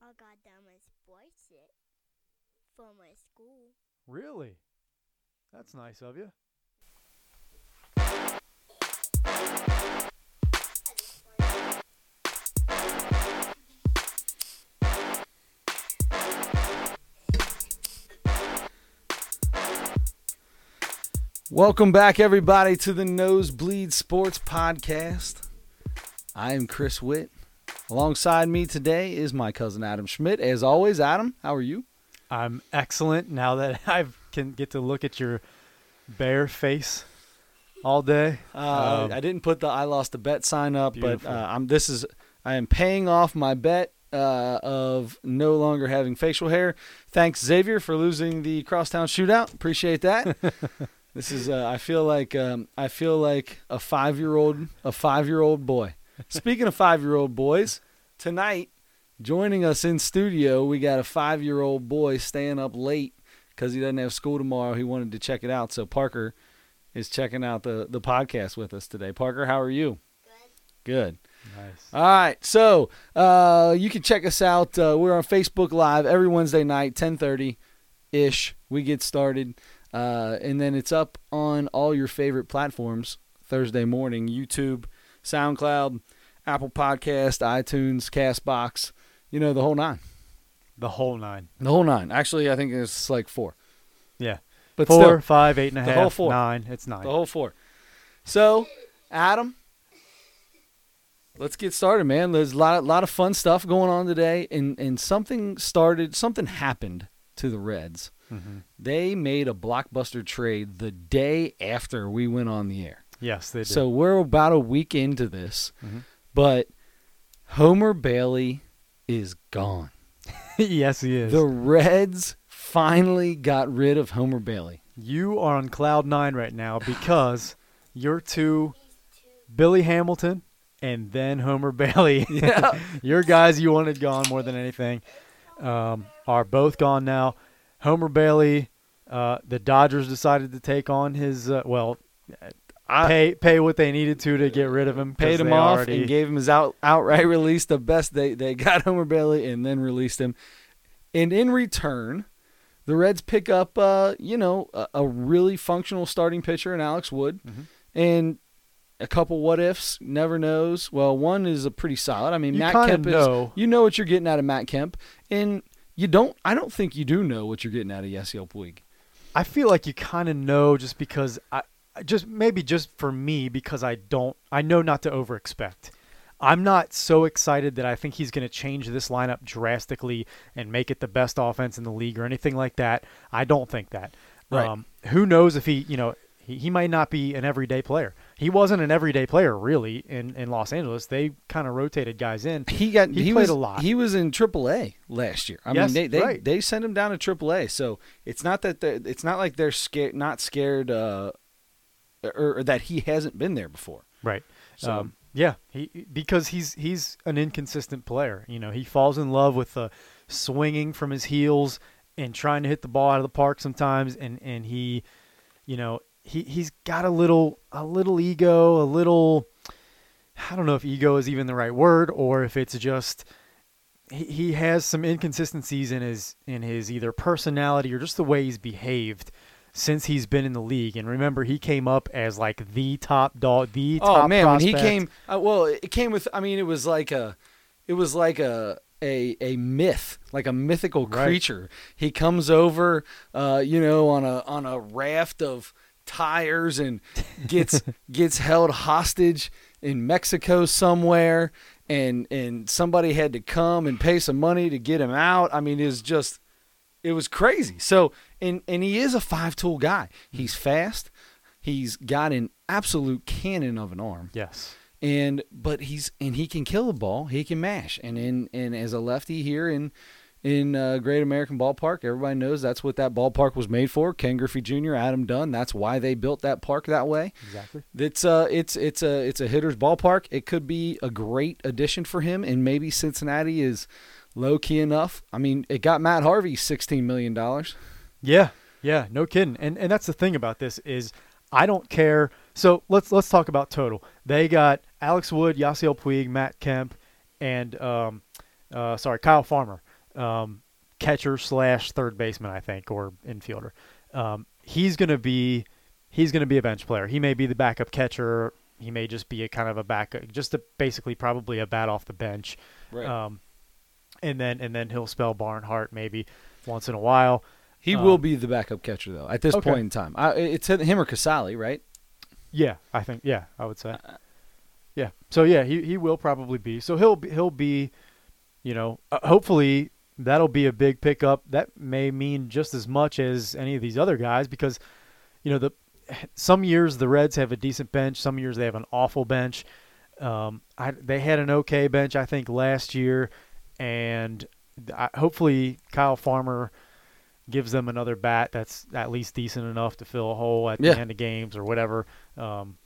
I got them sports it for my school. Really? That's nice of you. Welcome back, everybody, to the Nosebleed Sports Podcast. I am Chris Witt. Alongside me today is my cousin Adam Schmidt. As always, Adam, how are you? I'm excellent now that I can get to look at your bare face all day. Uh, Um, I didn't put the "I lost a bet" sign up, but uh, I'm. This is. I am paying off my bet uh, of no longer having facial hair. Thanks, Xavier, for losing the crosstown shootout. Appreciate that. this is. Uh, I feel like. Um, I feel like a five year old. A five year old boy. Speaking of five year old boys, tonight joining us in studio, we got a five year old boy staying up late because he doesn't have school tomorrow. He wanted to check it out. So Parker is checking out the the podcast with us today. Parker, how are you? Good. Good. Nice. All right. So uh, you can check us out. Uh, we're on Facebook Live every Wednesday night, 10:30 ish. We get started, uh, and then it's up on all your favorite platforms Thursday morning: YouTube, SoundCloud, Apple Podcast, iTunes, Castbox. You know the whole nine. The whole nine. The whole nine. Actually, I think it's like four. Yeah. But Four, still, five, eight and a the half, whole four. nine. It's nine. The whole four. So, Adam, let's get started, man. There's a lot, lot of fun stuff going on today, and and something started, something happened to the Reds. Mhm. They made a blockbuster trade the day after we went on the air. Yes, they did. So we're about a week into this, Mhm. but Homer Bailey is gone. yes, he is. The Reds finally got rid of Homer Bailey. you are on cloud nine right now because you're two, Billy Hamilton and then Homer Bailey. Yeah. your guys you wanted gone more than anything um, are both gone now. Homer Bailey, uh, the Dodgers decided to take on his uh, well, I- pay pay what they needed to to get rid of him. paid him off already- and gave him his out outright release. The best they they got Homer Bailey and then released him. And in return, the Reds pick up uh, you know a, a really functional starting pitcher in Alex Wood, Mhm. and a couple what ifs. Never knows. Well, one is a pretty solid. I mean, You Matt Kemp is you know what you're getting out of Matt Kemp, and you don't. I don't think you do know what you're getting out of Yasiel Puig. I feel like you kind of know just because I just maybe just for me because I don't I know not to over expect. I'm not so excited that I think he's going to change this lineup drastically and make it the best offense in the league or anything like that. I don't think that. Right. Um, who knows if he, you know, he, he might not be an everyday player. He wasn't an everyday player really in, in Los Angeles. They kind of rotated guys in. He got He he, played was a lot. He was in AAA last year. I Yes, mean, they they, right. they sent him down to AAA. So it's not that they're, it's not like they're scared, not scared, uh, or, or that he hasn't been there before. Right. So- um, yeah, he because he's he's an inconsistent player. You know, he falls in love with the swinging from his heels and trying to hit the ball out of the park sometimes, and and he, you know, he he's got a little a little ego, a little. I don't know if ego is even the right word, or if it's just he, he has some inconsistencies in his in his either personality or just the way he's behaved since he's been in the league. And remember, he came up as like the top dog, the top Oh man, when he came, uh, well, it came with. I mean, it was like a, it was like a. A, a myth like a mythical Right. creature he comes over uh you know on a on a raft of tires and gets gets held hostage in Mexico somewhere and and somebody had to come and pay some money to get him out I mean it's just it was crazy. So and and he is a five tool guy. He's fast. He's got an absolute cannon of an arm. Yes. and but he's and he can kill the ball. He can mash. And in and as a lefty here in in uh, Great American Ballpark everybody knows that's what that ballpark was made for. Ken Griffey Jr. Adam Dunn that's why they built that park that way. Exactly. it's uh it's it's a it's a hitter's ballpark. It could be a great addition for him. And maybe Cincinnati is low key enough I mean it got Matt Harvey 16 million dollars Yeah. Yeah. No kidding. And and that's the thing about this is I don't care. So let's let's talk about total. They got Alex Wood, Yasiel Puig, Matt Kemp, and um, uh, sorry, Kyle Farmer, um, catcher slash third baseman, I think, or infielder. Um, he's going to be he's going to be a bench player. He may be the backup catcher. He may just be a kind of a backup, just a, basically probably a bat off the bench. Right. Um, and then and then he'll spell Barnhart maybe once in a while. he um, will be the backup catcher though at this Okay. point in time. I, it's him or Casali, right? Yeah, I think yeah, I would say. Uh, Yeah. So yeah, he he will probably be. So he'll be, he'll be, you know, uh, hopefully that'll be a big pickup. That may mean just as much as any of these other guys because, you know, the some years the Reds have a decent bench, some years they have an awful bench. Um, I, they had an okay bench I think last year, and I, hopefully Kyle Farmer gives them another bat that's at least decent enough to fill a hole at Yeah. the end of games or whatever. Um,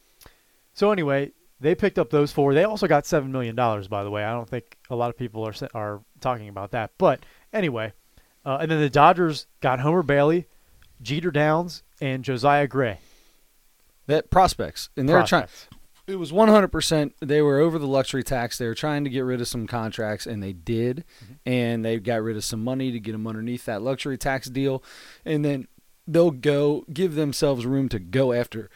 so anyway, they picked up those four. They also got seven million dollars, by the way. I don't think a lot of people are are talking about that, but anyway. Uh, and then the Dodgers got Homer Bailey, Jeter Downs, and Josiah Gray. That prospects, and they're trying. It was 100%. They were over the luxury tax. They were trying to get rid of some contracts, and they did. And they got rid of some money to get them underneath that luxury tax deal. And then they'll go give themselves room to go after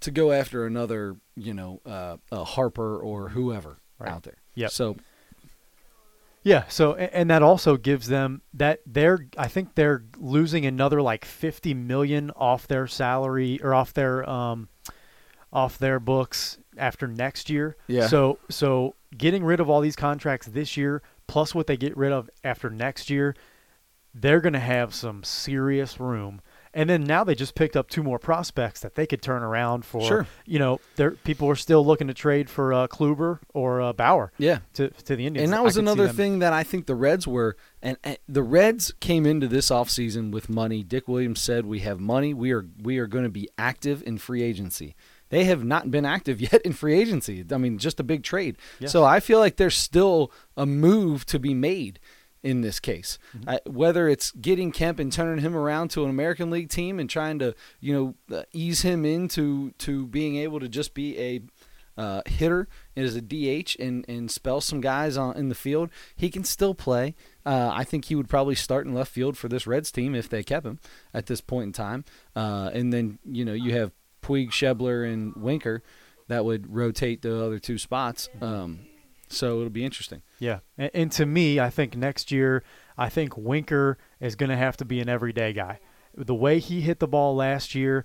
to go after another, you know, uh, a Harper or whoever Right. out there. Yep. So Yeah. So and that also gives them that they're I think they're losing another like fifty million off their salary or off their um off their books after next year. Yeah. So so getting rid of all these contracts this year plus what they get rid of after next year, they're going to have some serious room. And then now they just picked up two more prospects that they could turn around for. Sure. You know, there people are still looking to trade for uh, Kluber or uh, Bauer yeah, to to the Indians. and that was another thing that I think the Reds were, and, and the Reds came into this offseason with money. Dick Williams said, "We have money. We are we are going to be active in free agency." They have not been active yet in free agency. I mean, just a big trade. So I feel like there's still a move to be made in this case. Mm-hmm. I, whether it's getting Kemp and turning him around to an American League team and trying to, you know, uh, ease him into to being able to just be a uh, hitter as a DH and, and spell some guys on in the field, he can still play. Uh, I think he would probably start in left field for this Reds team if they kept him at this point in time. Uh, and then you know you have Puig, Schebler, and Winker that would rotate the other two spots. Um, so it'll be interesting. Yeah, and, and to me, I think next year, I think Winker is going to have to be an everyday guy. The way he hit the ball last year,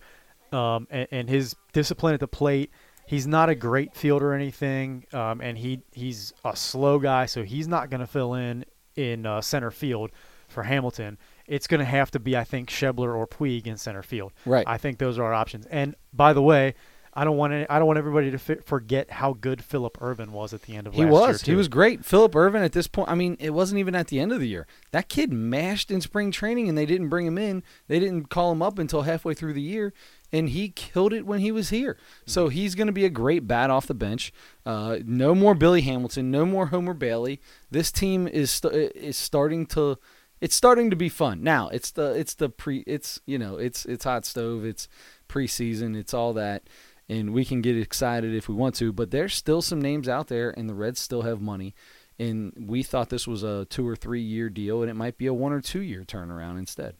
um, and, and his discipline at the plate, he's not a great fielder or anything, um, and he he's a slow guy, so he's not going to fill in in uh, center field for Hamilton. It's going to have to be, I think, Schebler or Puig in center field. Right. I think those are our options. And by the way. I don't want any, I don't want everybody to fi- forget how good Phillip Ervin was at the end of He last was. year. He too. was great. Phillip Ervin at this point. I mean, it wasn't even at the end of the year. That kid mashed in spring training, and they didn't bring him in. They didn't call him up until halfway through the year, and he killed it when he was here. So he's going to be a great bat off the bench. Uh, no more Billy Hamilton. No more Homer Bailey. This team is st- is starting to. It's starting to be fun now. It's the it's the pre. It's you know it's it's hot stove. It's preseason. It's all that and we can get excited if we want to. But there's still some names out there, and the Reds still have money. And we thought this was a two or three year deal, and it might be a one or two year turnaround instead.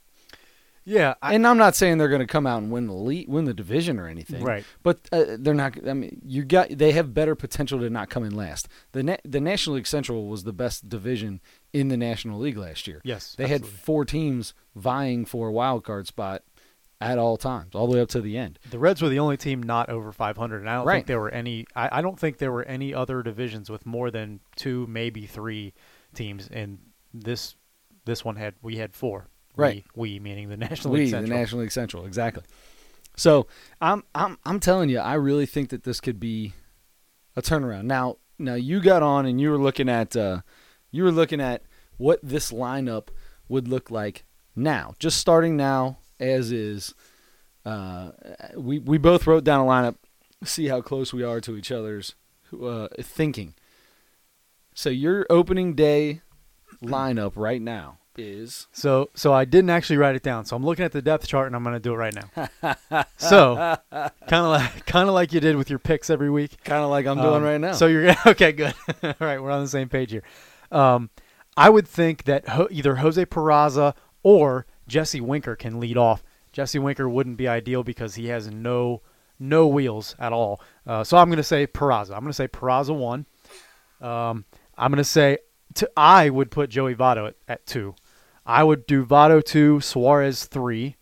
Yeah, I, and I'm not saying they're going to come out and win the league, win the division or anything, Right. But uh, they're not. I mean, you got they have better potential to not come in last. The Na- the National League Central was the best division in the National League last year. Yes, they had four teams vying for a wild card spot at all times, all the way up to the end. the Reds were the only team not over 500, and I don't Right. think there were any. I, I don't think there were any other divisions with more than two, maybe three teams. And this this one had we had four. Right. We, we meaning the National we, League the National League Central, exactly. So I'm I'm I'm telling you, I really think that this could be a turnaround. Now now you got on and you were looking at uh, you were looking at what this lineup would look like now, just starting now as is. Uh, we we both wrote down a lineup. See how close we are to each other's uh, thinking. So your opening day lineup right now is So so I didn't actually write it down. So I'm looking at the depth chart, and I'm going to do it right now. so kind of like kind of like you did with your picks every week. kind of like I'm doing Um, right now. So you're okay, good. All right, we're on the same page here. Um, I would think that ho- either Jose Peraza or Jesse Winker can lead off. Jesse Winker wouldn't be ideal because he has no no wheels at all. Uh, so I'm going to say Peraza. I'm going to say Peraza one. Um, I'm going to say I would put Joey Votto at, at two. I would do Votto two, Suarez three.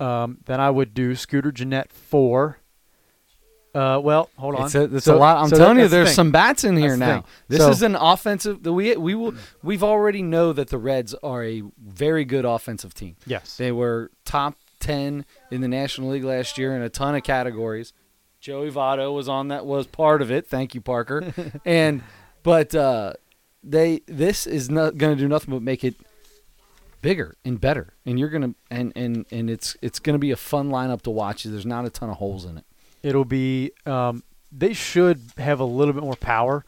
Um, then I would do Scooter Gennett four. Uh, well, hold on. It's a, it's So- a lot. I'm so telling that- you, that's the there's some bats in here now. This So- is an offensive. We we will we've already know that the Reds are a very good offensive team. Yes. They were top ten in the National League last year in a ton of categories. Joey Votto was on that was part of it. Thank you, Parker. and but uh, they this is not going to do nothing but make it bigger and better. And you're gonna and and and it's it's going to be a fun lineup to watch. There's not a ton of holes in it. It'll be. Um, they should have a little bit more power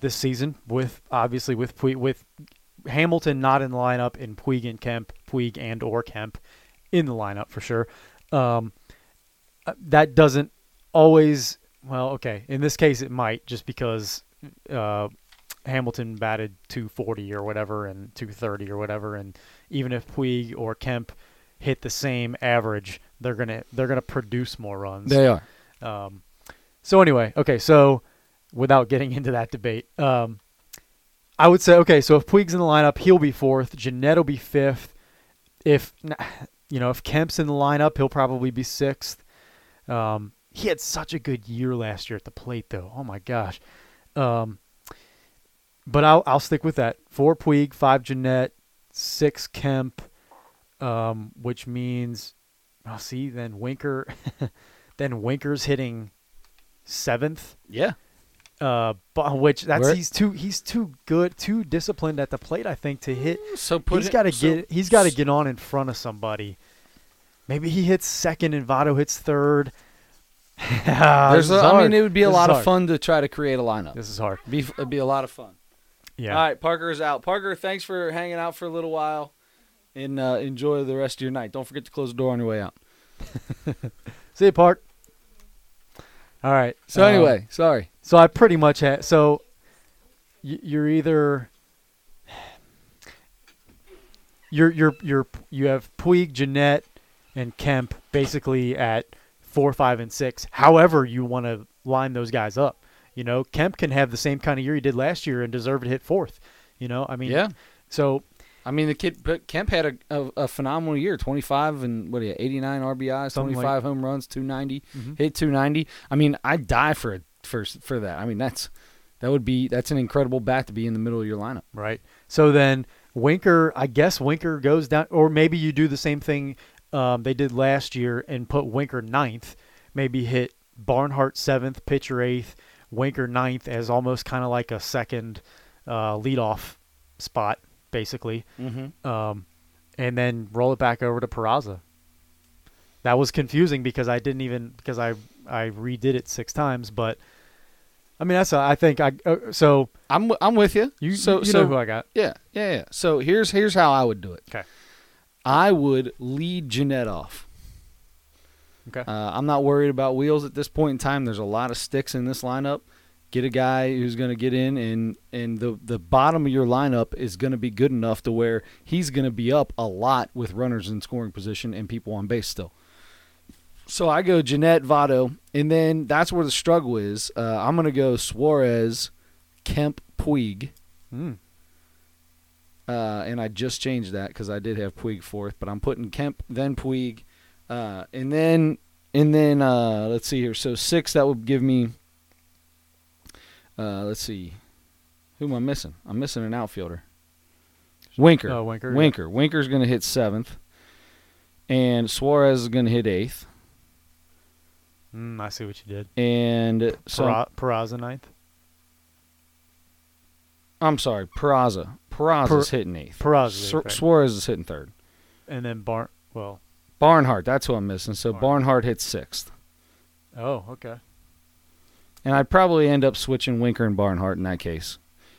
this season with obviously with with Hamilton not in the lineup and Puig and Kemp, Puig and or Kemp in the lineup for sure. Um, uh, that doesn't always. Well, okay. In this case, it might just because uh, Hamilton batted 240 or whatever and 230 or whatever, and even if Puig or Kemp hit the same average, they're gonna they're gonna produce more runs. They are. Um, so anyway, okay, so without getting into that debate, um, I would say okay. So if Puig's in the lineup, he'll be fourth. Gennett will be fifth. If you know if Kemp's in the lineup, he'll probably be sixth. Um, he had such a good year last year at the plate, though. Oh my gosh. Um, but I'll I'll stick with that. Four Puig, five Gennett, six Kemp, um, which means, oh, see, then Winker, then Winker's hitting seventh. Yeah. Uh, which that's Where- he's too he's too good, too disciplined at the plate. I think to hit. So put he's got to so- get he's got to get on in front of somebody. Maybe he hits second and Votto hits third. There's a, I mean, it would be a This lot of fun to try to create a lineup. This is hard. Be, it'd be a lot of fun. Yeah. All right, Parker's out. Parker, thanks for hanging out for a little while, and uh, enjoy the rest of your night. Don't forget to close the door on your way out. See you, Park. All right. So um, anyway, sorry. So I pretty much had so y- you're either you're you're you're you have Puig, Gennett, and Kemp basically at four, five, and six. However, you want to line those guys up. You know, Kemp can have the same kind of year he did last year and deserve to hit fourth. You know, I mean, Yeah, So I mean the kid Kemp had a, a, a phenomenal year. Twenty five and what do you? Eighty nine RBIs, Something twenty five home runs, two ninety. mhm. Hit two ninety. I mean, I'd die for it for for that. I mean, that's that would be that's an incredible bat to be in the middle of your lineup. right? So then Winker, I guess Winker goes down, or maybe you do the same thing um, they did last year and put Winker ninth. Maybe hit Barnhart seventh, pitcher eighth, Winker ninth as almost kind of like a second uh, leadoff spot, basically. Mm-hmm. Um, and then roll it back over to Peraza. That was confusing because I didn't even because I I redid it six times, but I mean that's a, I think I uh, so I'm I'm with you. you so you so know who I got. Yeah, yeah, yeah. So here's here's how I would do it. Okay, I would lead Gennett off. Okay. Uh, I'm not worried about wheels at this point in time. There's a lot of sticks in this lineup. Get a guy who's going to get in, and and the the bottom of your lineup is going to be good enough to where he's going to be up a lot with runners in scoring position and people on base still. So I go Gennett Votto, and then that's where the struggle is. Uh, I'm going to go Suarez, Kemp, Puig. Mm. Uh, and I just changed that because I did have Puig fourth, but I'm putting Kemp, then Puig, uh, and then and then uh, let's see here. So six that would give me. Uh, let's see, who am I missing? I'm missing an outfielder. Winker. Oh, Winker. Winker. Winker's going to hit seventh, and Suarez is going to hit eighth, Mm, I see what you did. and so Pera- Peraza ninth. I'm sorry, Peraza. Peraza's hitting eighth. Peraza, Su-. Suarez is hitting third. and then Barn. Well, Barnhart, that's who I'm missing. So Barnhart. Barnhart hits sixth. oh, okay. And I'd probably end up switching Winker and Barnhart in that case.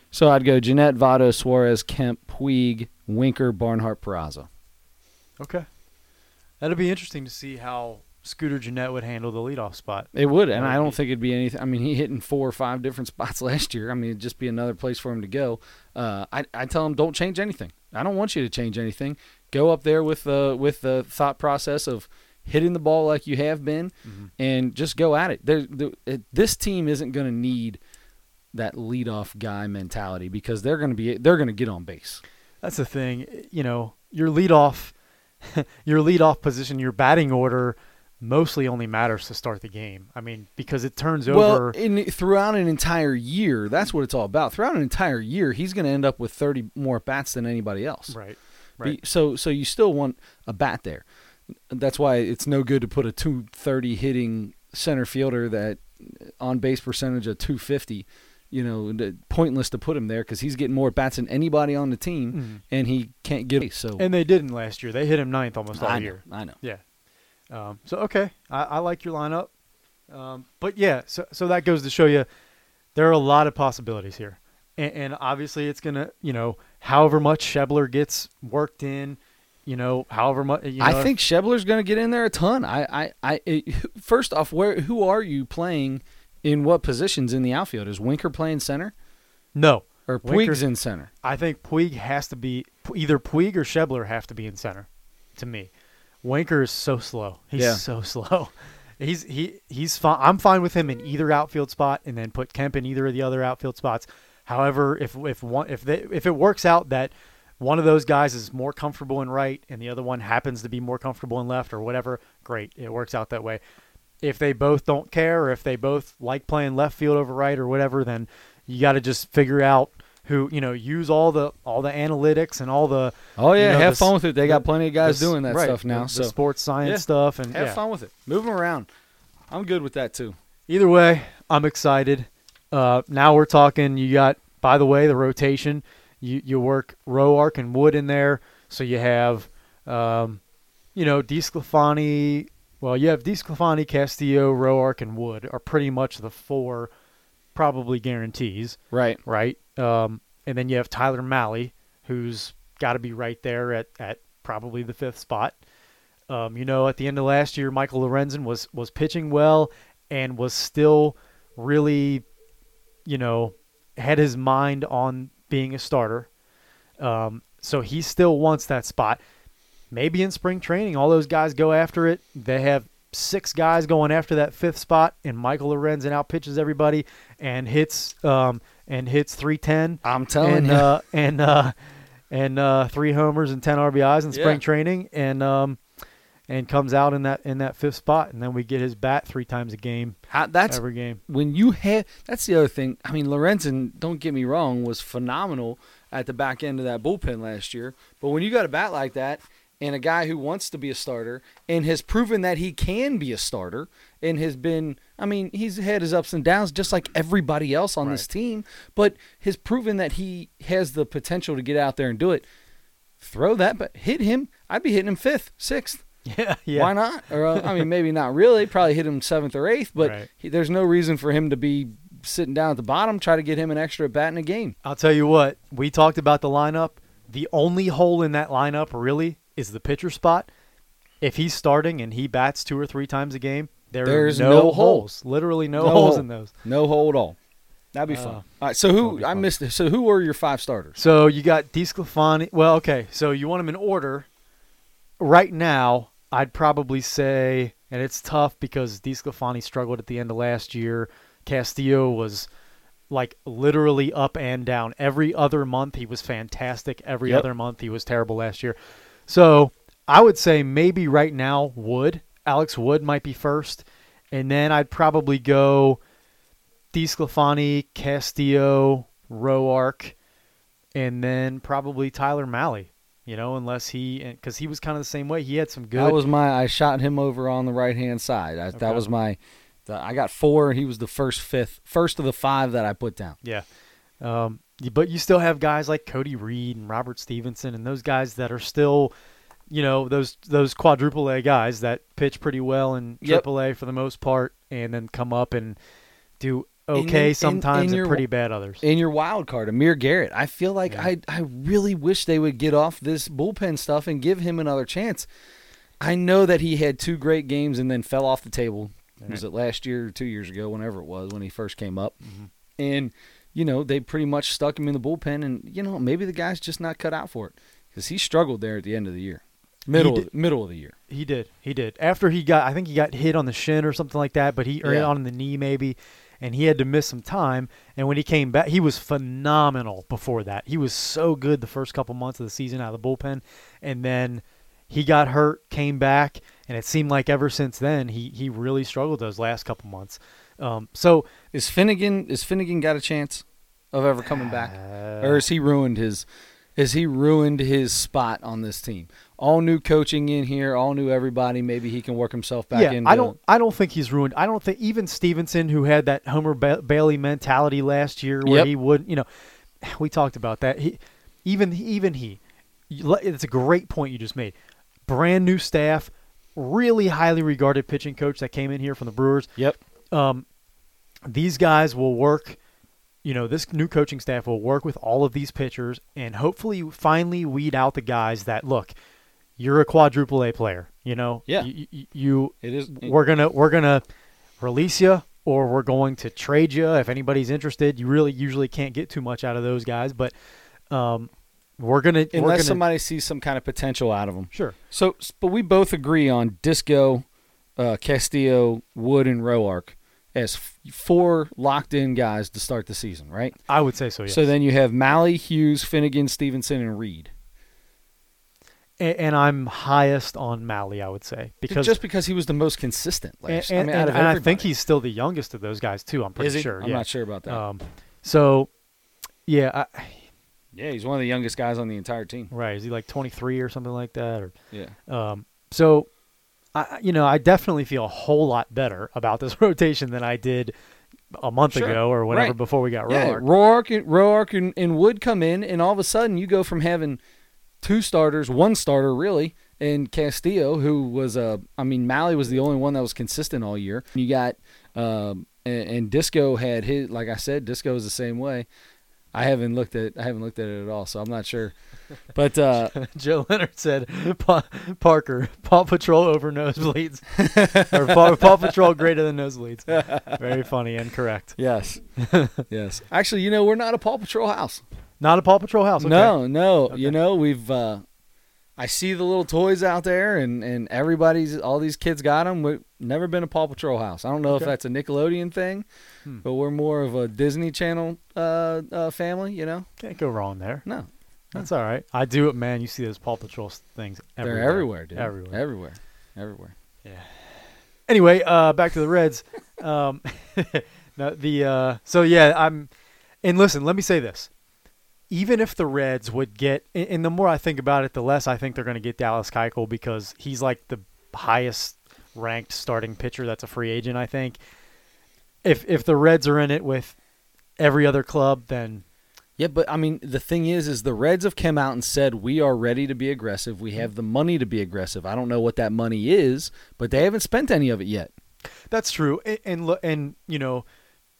So I'd go Gennett, Votto, Suarez, Kemp, Puig, Winker, Barnhart, Peraza. Okay. That'll be interesting to see how Scooter Gennett would handle the leadoff spot. It would, and I don't think it'd be anything. I mean, he hit in four or five different spots last year. I mean, it'd just be another place for him to go. Uh, I I tell him don't change anything. I don't want you to change anything. Go up there with the with the thought process of hitting the ball like you have been, mm-hmm. and just go at it. There, the, it, this team isn't going to need that leadoff guy mentality because they're going to be they're going to get on base. That's the thing. You know, your leadoff, your leadoff position, your batting order, mostly only matters to start the game. I mean, because it turns Well, over. in, throughout an entire year, that's what it's all about. Throughout an entire year, he's going to end up with 30 more bats than anybody else. right. Right. so so you still want a bat there. That's why it's no good to put a 230 hitting center fielder that on base percentage of 250. You know, pointless to put him there because he's getting more bats than anybody on the team, Mhm. and he can't get base. So And they didn't last year. They hit him ninth almost all I know, year. I know. Yeah. Um, so okay, I, I like your lineup, um, but yeah, so so that goes to show you there are a lot of possibilities here, and, and obviously it's gonna you know however much Schebler gets worked in, you know however much you know, I think Schebler's going to get in there a ton. I, I, I it, first off, where who are you playing in what positions in the outfield? Is Winker playing center no. or Winker- Puig's in center? I think Puig has to be either Puig or Schebler have to be in center. To me, Winker is so slow. He's Yeah. so slow. He's he he's fine. I'm fine with him in either outfield spot, and then put Kemp in either of the other outfield spots. However, if if one if they if it works out that one of those guys is more comfortable in right and the other one happens to be more comfortable in left or whatever, great. It works out that way. If they both don't care or if they both like playing left field over right or whatever, then you got to just figure out who you know use all the all the analytics and all the Oh yeah, you know, have the fun with it. They got plenty of guys the doing that right, stuff now. the, so the sports science Yeah. stuff and have yeah. fun with it. Move them around. I'm good with that too. Either way, I'm excited. Uh, now we're talking. You got, by the way, the rotation. You you work Roark and Wood in there, so you have, um, you know, DeSclafani. Well, you have DeSclafani, Castillo, Roark, and Wood are pretty much the four, probably guarantees, Right. right? Um, and then you have Tyler Mahle, who's got to be right there at at probably the fifth spot. Um, you know, at the end of last year, Michael Lorenzen was was pitching well and was still really, you know, had his mind on being a starter. Um, so he still wants that spot. Maybe in spring training, all those guys go after it. They have six guys going after that fifth spot, and Michael Lorenzen out pitches everybody and hits um, and hits three ten I'm telling and you. uh, and uh, and uh, three homers and ten RBIs in spring Yeah. training, and um, and comes out in that in that fifth spot, and then we get his bat three times a game, How- that's every game. when you have. That's the other thing. I mean, Lorenzen, don't get me wrong, was phenomenal at the back end of that bullpen last year. But when you got a bat like that. And a guy who wants to be a starter and has proven that he can be a starter and has been, I mean, he's had his ups and downs just like everybody else on this team, but has proven that he has the potential to get out there and do it. Throw that, but hit him. I'd be hitting him fifth, sixth. Yeah, yeah. Why not? Or uh, I mean, maybe not really. Probably hit him seventh or eighth, but Right. he, there's no reason for him to be sitting down at the bottom. Try to get him an extra bat in a game. I'll tell you what. We talked about the lineup. The only hole in that lineup really is the pitcher spot. If he's starting and he bats two or three times a game, there There's are no, no hole. holes. Literally no, No holes hole. in those. No hole at all. That'd be Uh, fun. All right. So who I missed? it. So who were your five starters? So you got DeSclafani. Well, okay. So you want them in order. Right now, I'd probably say, and it's tough because DeSclafani struggled at the end of last year. Castillo was like literally up and down. Every other month he was fantastic. Every Yep. other month he was terrible last year. So I would say maybe right now Wood, Alex Wood might be first, and then I'd probably go DeSclafani, Castillo, Roark, and then probably Tyler Mahle. You know, unless he because he was kind of the same way. He had some good. That was my. I shot him over on the right hand side. I, Okay. That was my. The, I got four, and he was the first fifth, first of the five that I put down. Yeah. Um, but you still have guys like Cody Reed and Robert Stephenson and those guys that are still, you know, those those quadruple A guys that pitch pretty well in Yep. triple A for the most part and then come up and do okay in- in- sometimes in and your- pretty bad others. In your wild card, Amir Garrett. I feel like Yeah. I I really wish they would get off this bullpen stuff and give him another chance. I know that he had two great games and then fell off the table. Was it last year or two years ago, whenever it was, when he first came up? Mm-hmm. And, you know, they pretty much stuck him in the bullpen. And, you know, maybe the guy's just not cut out for it because he struggled there at the end of the year, middle, of, middle of the year. He did. He did. After he got, I think he got hit on the shin or something like that, but he or Yeah. on the knee maybe, and he had to miss some time. And when he came back, he was phenomenal. Before that, he was so good the first couple months of the season out of the bullpen, and then he got hurt, came back, and it seemed like ever since then he he really struggled those last couple months. Um, so Is Finnegan is Finnegan got a chance of ever coming back, uh, or is he ruined his? Has he ruined his spot on this team? All new coaching in here, all new everybody. Maybe he can work himself back yeah, into. I don't. I don't think he's ruined. I don't think even Stephenson, who had that Homer ba- Bailey mentality last year, where Yep. he would, you know, we talked about that. He, even even he, it's a great point you just made. Brand new staff, really highly regarded pitching coach that came in here from the Brewers. Yep. Um, these guys will work. You know, this new coaching staff will work with all of these pitchers and hopefully finally weed out the guys that look. You're a quadruple A player. You know. Yeah. You, you, you It is. we're gonna we're gonna release you or we're going to trade you if anybody's interested. You really usually can't get too much out of those guys, but um, we're gonna we're unless gonna, somebody sees some kind of potential out of them. sure So, but we both agree on Disco, uh, Castillo, Wood, and Roark as f- four locked-in guys to start the season, right? I would say so. Yes. So then you have Mahle, Hughes, Finnegan, Stephenson, and Reed. And, and I'm highest on Mahle. I would say because just because he was the most consistent and, last. and, I mean, out and- and I think he's still the youngest of those guys too. I'm pretty sure. I'm yeah. not sure about that. Um, so yeah, I, yeah, he's one of the youngest guys on the entire team. right. Is he like 23 or something like that? Or Yeah. Um, so, I, you know, I definitely feel a whole lot better about this rotation than I did a month Sure. ago or whatever Right. before we got Yeah, Roark. Roark and Roark and, and Wood come in, and all of a sudden you go from having two starters, one starter really, and Castillo, who was uh, I mean Mahle was the only one that was consistent all year. You got um, and, and Disco had his, like I said, Disco is the same way. I haven't looked at I haven't looked at it at all, so I'm not sure. But uh, Joe Leonard said, pa- "Parker, Paw Patrol over nosebleeds, or Paw, Paw Patrol greater than nosebleeds." Very funny and correct. yes, yes. Actually, you know we're not a Paw Patrol house. Not a Paw Patrol house. Okay. No, no. Okay. You know, we've uh I see the little toys out there and and everybody's all these kids got them. We've never been a Paw Patrol house. I don't know if that's a Nickelodeon thing, Hmm. but we're more of a Disney Channel uh, uh family, you know? can't go wrong there. No. That's all right. I do it, man. You see those Paw Patrol things everywhere. They're everywhere, dude. Everywhere. Everywhere. Everywhere. Yeah. Anyway, uh, back to the Reds. Um, no, the uh, so yeah, I'm. And listen, let me say this: even if the Reds would get, and- the more I think about it, the less I think they're going to get Dallas Keuchel because he's like the highest ranked starting pitcher that's a free agent. I think. If if the Reds are in it with every other club, then Yeah, but I mean, the thing is, is the Reds have come out and said we are ready to be aggressive. We have the money to be aggressive. I don't know what that money is, but they haven't spent any of it yet. That's true, and and, and you know,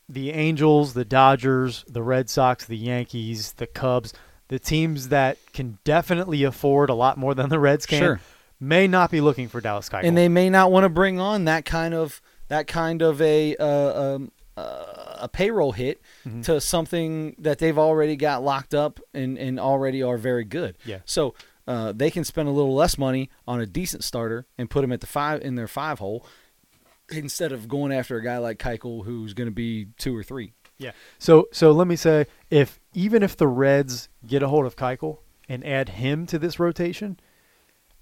the Angels, the Dodgers, the Red Sox, the Yankees, the Cubs, the teams that can definitely afford a lot more than the Reds can, Sure. may not be looking for Dallas Keuchel. and they may not want to bring on that kind of that kind of a uh, um, uh, a payroll hit Mhm. to something that they've already got locked up and, and already are very good. Yeah. So uh, they can spend a little less money on a decent starter and put him at the five in their five hole instead of going after a guy like Keuchel who's going to be two or three. yeah. So so let me say, if even if the Reds get a hold of Keuchel and add him to this rotation,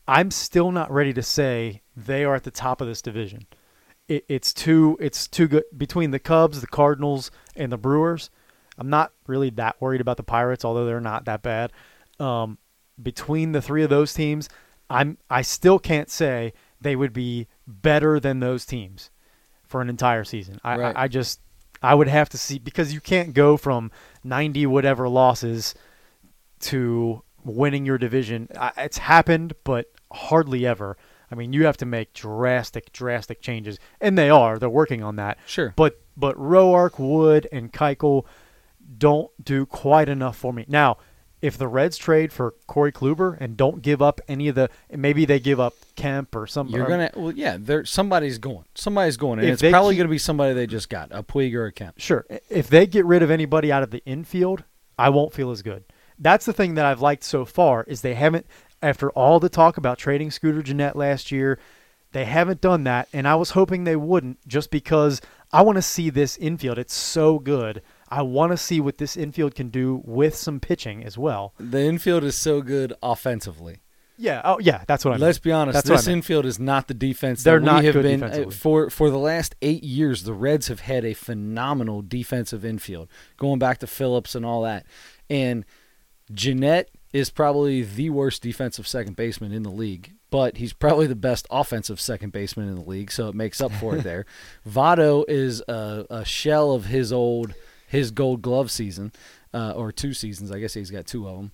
I'm still not ready to say they are at the top of this division. It, it's too it's too good between the Cubs, the Cardinals, and the Brewers. I'm not really that worried about the Pirates, although they're not that bad. Um, between the three of those teams, I'm I still can't say they would be better than those teams for an entire season. I, Right. I, I just I would have to see because you can't go from 90 whatever losses to winning your division. It's happened, but hardly ever. I mean, you have to make drastic, drastic changes, and they are. They're working on that. Sure. But but Roark, Wood, and Keuchel don't do quite enough for me. Now, if the Reds trade for Corey Kluber and don't give up any of the, maybe they give up Kemp or something. You're um, gonna well, yeah. There, somebody's going. Somebody's going, and it's probably keep- gonna be somebody they just got a Puig or a Kemp. Sure. If they get rid of anybody out of the infield, I won't feel as good. That's the thing that I've liked so far is they haven't after all the talk about trading Scooter Gennett last year, they haven't done that and I was hoping they wouldn't just because I want to see this infield. It's so good. I want to see what this infield can do with some pitching as well. The infield is so good offensively. Yeah, oh yeah, that's what I mean. Let's be honest. That's this infield is not the defense They're that not have good been defensively. uh, for for the last eight years. The Reds have had a phenomenal defensive infield, going back to Phillips and all that. And Gennett is probably the worst defensive second baseman in the league, but he's probably the best offensive second baseman in the league, so it makes up for it there. Votto is a, a shell of his old his Gold Glove season, uh, or two seasons. I guess he's got two of them.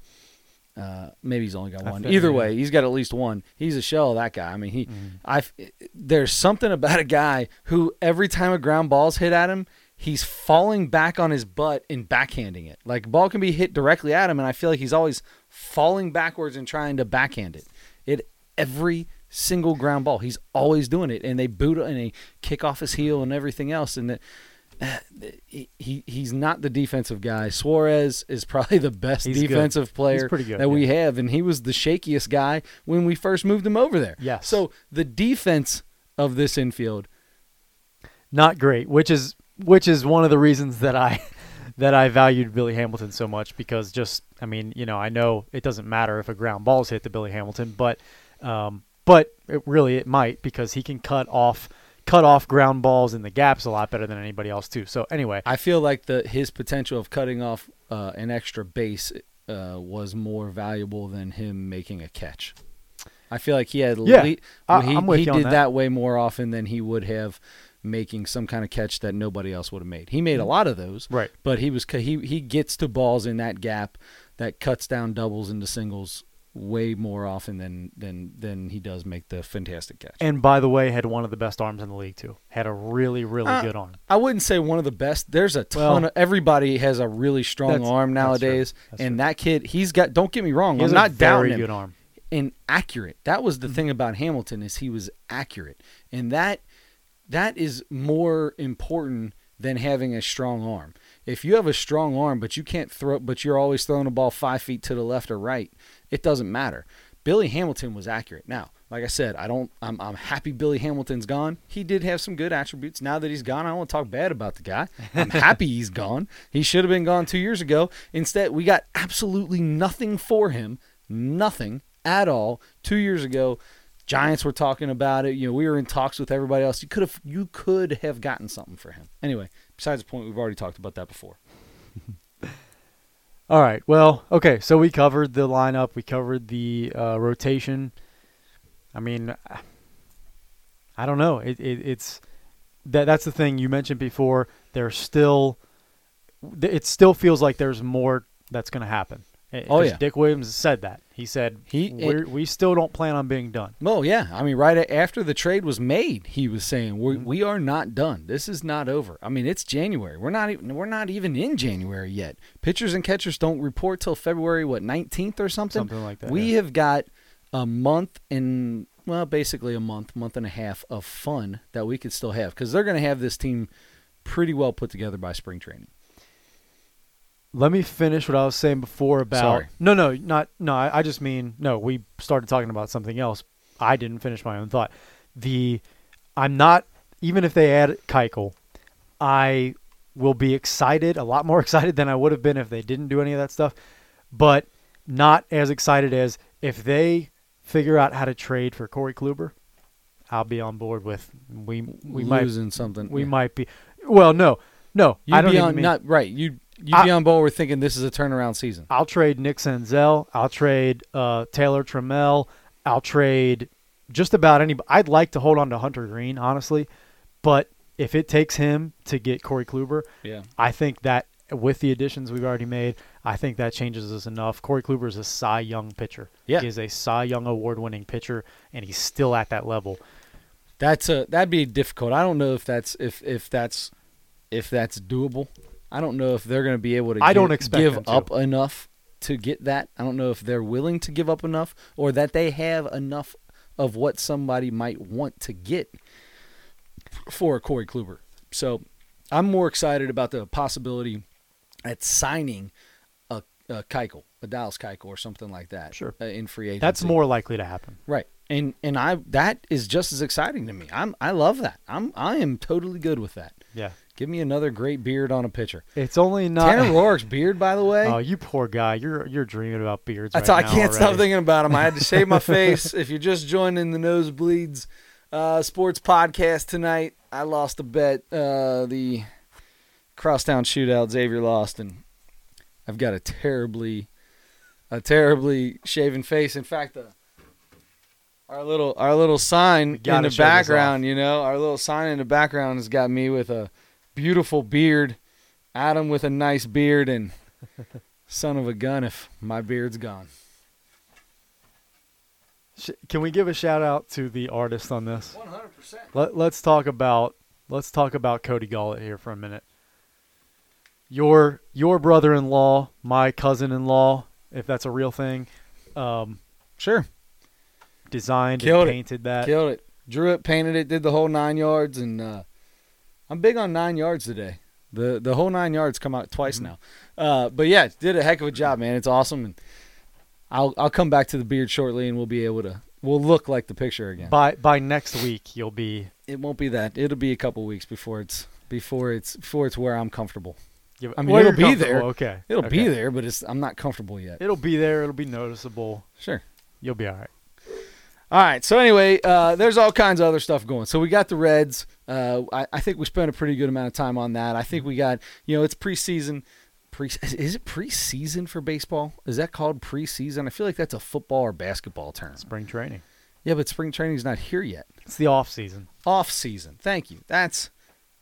Uh, maybe he's only got one. Either way, he's got at least one. He's a shell of that guy. I mean, he, Mm-hmm. I, there's something about a guy who every time a ground ball's hit at him, he's falling back on his butt and backhanding it. Like ball can be hit directly at him, and I feel like he's always falling backwards and trying to backhand it. It every single ground ball, he's always doing it, and they boot and they kick off his heel and everything else, and. The, he, he he's not the defensive guy. Suarez is probably the best He's good. defensive player pretty good, that we have, and he was the shakiest guy when we first moved him over there. Yes. So the defense of this infield, not great, which is which is one of the reasons that I that I valued Billy Hamilton so much because just I mean you know I know it doesn't matter if a ground ball's hit to Billy Hamilton, but um, but it really it might because he can cut off cut off ground balls in the gaps a lot better than anybody else too. So anyway, I feel like the his potential of cutting off uh, an extra base uh, was more valuable than him making a catch. I feel like he had Yeah, le- I- he, I'm with he you did that. that way more often than he would have making some kind of catch that nobody else would have made. He made a lot of those, right. but he was he he gets to balls in that gap that cuts down doubles into singles way more often than than than he does make the fantastic catch. And by the way, had one of the best arms in the league too. Had a really really Uh, good arm. I wouldn't say one of the best. There's a ton Well, of everybody has a really strong arm nowadays, That's and true. that kid, he's got. Don't get me wrong, He I'm not down very him. good arm. And accurate. That was the Mm-hmm. thing about Hamilton is he was accurate, and that that is more important than having a strong arm. If you have a strong arm, but you can't throw, but you're always throwing a ball five feet to the left or right, it doesn't matter. Billy Hamilton was accurate. Now, like I said, I don't. I'm, I'm happy Billy Hamilton's gone. He did have some good attributes. Now that he's gone, I don't want to talk bad about the guy. I'm happy he's gone. He should have been gone two years ago. Instead, we got absolutely nothing for him. Nothing at all. Two years ago, Giants were talking about it. You know, we were in talks with everybody else. You could have. You could have gotten something for him. Anyway, besides the point, we've already talked about that before. All right. Well, okay. So we covered the lineup. We covered the uh, rotation. I mean, I don't know. It, it, it's that. That's the thing you mentioned before. There's still. It still feels like there's more that's going to happen. Eh, Oh, yeah. Dick Williams said that. He said He- We're, we still don't plan on being done. Well, yeah. I mean, right after the trade was made, he was saying we we are not done. This is not over. I mean, it's January. We're not even we're not even in January yet. Pitchers and catchers don't report till February what nineteenth or something. Something like that, We yeah. have got a month and well, basically a month, month and a half of fun that we could still have because they're going to have this team pretty well put together by spring training. Let me finish what I was saying before about. Sorry. No, no, not no. I, I just mean no. We started talking about something else. I didn't finish my own thought. The I'm not even if they add Keuchel, I will be excited, a lot more excited than I would have been if they didn't do any of that stuff. But not as excited as if they figure out how to trade for Corey Kluber. I'll be on board with we we might losing something. we yeah. might be. Well, no, no. You'd I don't be on mean, not right. You you'd I- be on board with thinking this is a turnaround season. I'll trade Nick Senzel. I'll trade uh, Taylor Trammell. I'll trade just about any. I'd like to hold on to Hunter Greene, honestly, but if it takes him to get Corey Kluber, Yeah. I think that with the additions we've already made, I think that changes us enough. Corey Kluber is a Cy Young pitcher. Yeah. he is a Cy Young award-winning pitcher, and he's still at that level. That's a that'd be difficult. I don't know if that's if if that's if that's doable. I don't know if they're going to be able to I give, don't expect give up enough to get that. I don't know if they're willing to give up enough or that they have enough of what somebody might want to get for a Corey Kluber. So I'm more excited about the possibility at signing a, a Keuchel, a Dallas Keuchel, or something like that. Sure. uh, in free agency. That's more likely to happen. right. And and I that is just as exciting to me. I'm I love that. I'm I am totally good with that. Yeah. Give me another great beard on a pitcher. It's only not. Tanner Roark's beard, by the way. oh, you poor guy. You're you're dreaming about beards. That's right I can't stop thinking about him. I had to shave my face. if you're just joining the nosebleeds uh, sports podcast tonight, I lost a bet. Uh, the crosstown shootout, Xavier lost, and I've got a terribly, a terribly shaven face. In fact, the our little our little sign in the background, you know, our little sign in the background has got me with a beautiful beard, Adam with a nice beard, and son of a gun if my beard's gone. Can we give a shout out to the artist on this? One hundred percent. Let, let's talk about let's talk about Cody Gollett here for a minute. Your your brother-in-law, my cousin-in-law, if that's a real thing, um, Sure, designed Killed and it. painted that. killed it. Drew it, painted it, did the whole nine yards, and uh, I'm big on nine yards today. The the whole nine yards come out twice Mhm. now. Uh, but yeah, did a heck of a job, man. It's awesome, and I'll I'll come back to the beard shortly, and we'll be able to we'll look like the picture again. By by next week, you'll be. it won't be that. It'll be a couple weeks before it's before it's before it's where I'm comfortable. you- I mean, it'll be there. Okay, It'll be there, but it's I'm not comfortable yet. It'll be there. It'll be noticeable. Sure. You'll be all right. All right. So anyway, uh, there's all kinds of other stuff going. So we got the Reds. Uh, I, I think we spent a pretty good amount of time on that. I think we got you know it's preseason. Pre is it preseason for baseball? Is that called preseason? I feel like that's a football or basketball term. Spring training. Yeah, but spring training's not here yet. It's the off season. Off season. Thank you. That's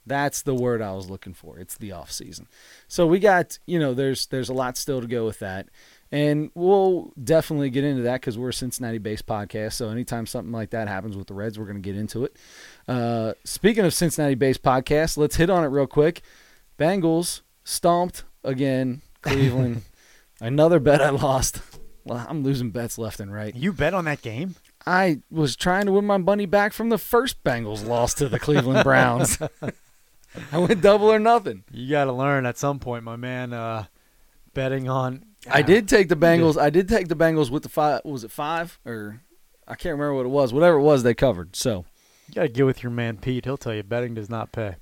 that's the word I was looking for. It's the off season. So we got you know there's there's a lot still to go with that. And we'll definitely get into that because we're a Cincinnati based podcast. So anytime something like that happens with the Reds, we're going to get into it. Uh, speaking of Cincinnati based podcasts, let's hit on it real quick. Bengals stomped again, Cleveland. Another bet I lost. Well, I'm losing bets left and right. You bet on that game? I was trying to win my money back from the first Bengals loss to the Cleveland Browns. I went double or nothing. You got to learn at some point, my man. Uh, betting on. I did take the. Bengals. I did take the Bengals with the five. Was it five or I can't remember what it was. Whatever it was, they covered. So You got to get with your man Pete. He'll tell you betting does not pay.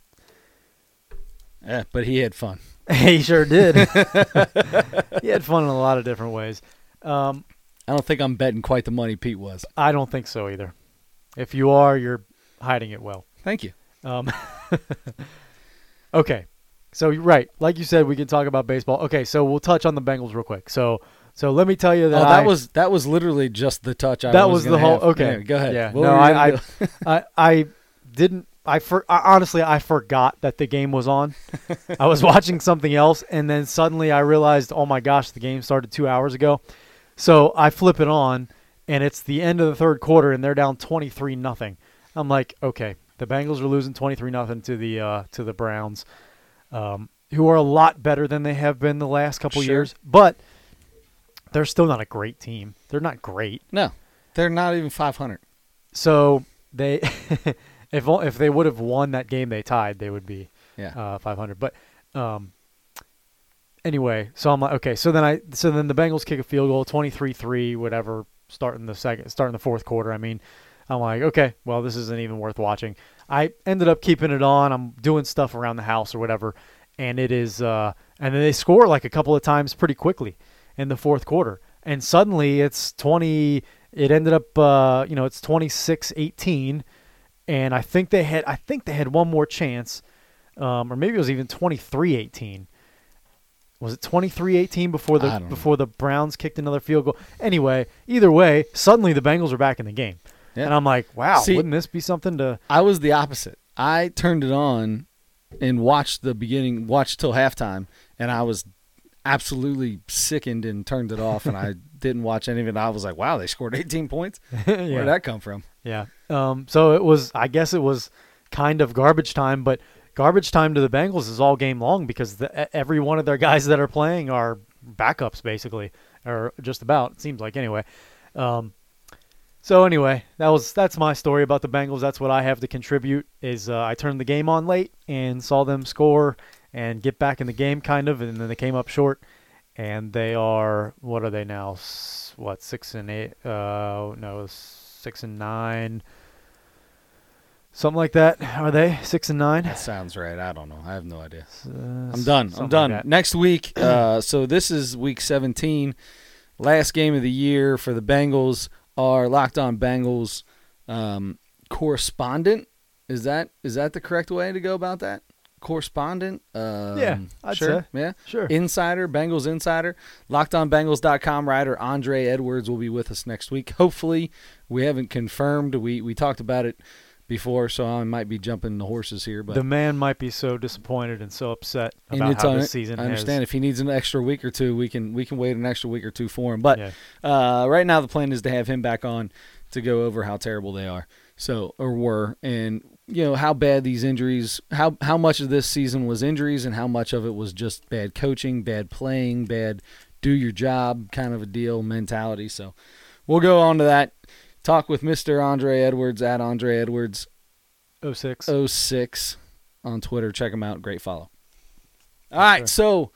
yeah, but he had fun. he sure did. he had fun in a lot of different ways. Um, I don't think I'm betting quite the money Pete was. I don't think so either. If you are, you're hiding it well. Thank you. Um, okay, so right, like you said, we can talk about baseball. Okay, so we'll touch on the Bengals real quick. So, so let me tell you that oh, that I- was that was literally just the touch. I that was was the whole. have. Okay, Yeah, go ahead. Yeah, What no, I, I. I, I didn't. I, for, I honestly, I forgot that the game was on. I was watching something else, and then suddenly I realized, oh my gosh, the game started two hours ago. So I flip it on, and it's the end of the third quarter, and they're down twenty three nothing. I'm like, okay, the Bengals are losing twenty three nothing to the uh, to the Browns, um, who are a lot better than they have been the last couple Sure. years, but they're still not a great team. They're not great. no, they're not even 500. So they, if if they would have won that game, they tied. They would be Yeah. uh, 500. But um, anyway, so I'm like, okay. So then I, so then the Bengals kick a field goal, 23-3, whatever, starting the second, starting the fourth quarter. I mean, I'm like, okay, well, this isn't even worth watching. I ended up keeping it on. I'm doing stuff around the house or whatever, and it is, uh, and then they score like a couple of times pretty quickly in the fourth quarter, and suddenly it's 20. It ended up, uh, you know, it's 26-18, and I think they had, I think they had one more chance, um, or maybe it was even 23-18. Was it 23-18 before the don't know. before the Browns kicked another field goal? Anyway, either way, suddenly the Bengals are back in the game. Yeah. And I'm like, wow, See- wouldn't this be something to I was the opposite. I turned it on and watched the beginning, watched till halftime, and I was absolutely sickened and turned it off, and I didn't watch any of it. I was like, wow, they scored 18 points. yeah. Where'd that come from? Yeah. Um, so it was, I guess it was kind of garbage time, but garbage time to the Bengals is all game long because the, every one of their guys that are playing are backups basically, or just about. It seems like anyway. Um, so anyway, that was that's my story about the Bengals. That's what I have to contribute. Is uh, I turned the game on late and saw them score and get back in the game, kind of, and then they came up short. And they are what are they now? S- What six and eight? Uh, no, six and nine. Something like that. Are they six and nine? That sounds right. I don't know. I have no idea. Uh, I'm done. I'm done. like. Next week, uh, so this is week 17. Last game of the year for the Bengals. Our Locked On Bengals um, correspondent. Is that is that the correct way to go about that? Correspondent. Um, Yeah, I'd sure. say. Yeah. Sure. Insider, Bengals Insider. LockedOnBengals.com writer Andre Edwards will be with us next week. Hopefully, we haven't confirmed. We we talked about it before, so I might be jumping the horses here. But the man might be so disappointed and so upset and about it's how this season I understand has. if he needs an extra week or two, we can we can wait an extra week or two for him. But yeah. uh, right now, the plan is to have him back on to go over how terrible they are. So or were, and you know how bad these injuries, how how much of this season was injuries, and how much of it was just bad coaching, bad playing, bad do your job kind of a deal mentality. So we'll go on to that. Talk with Mr. Andre Edwards at Andre Edwards 06. 06 on Twitter. Check him out. Great follow. All right, sir. so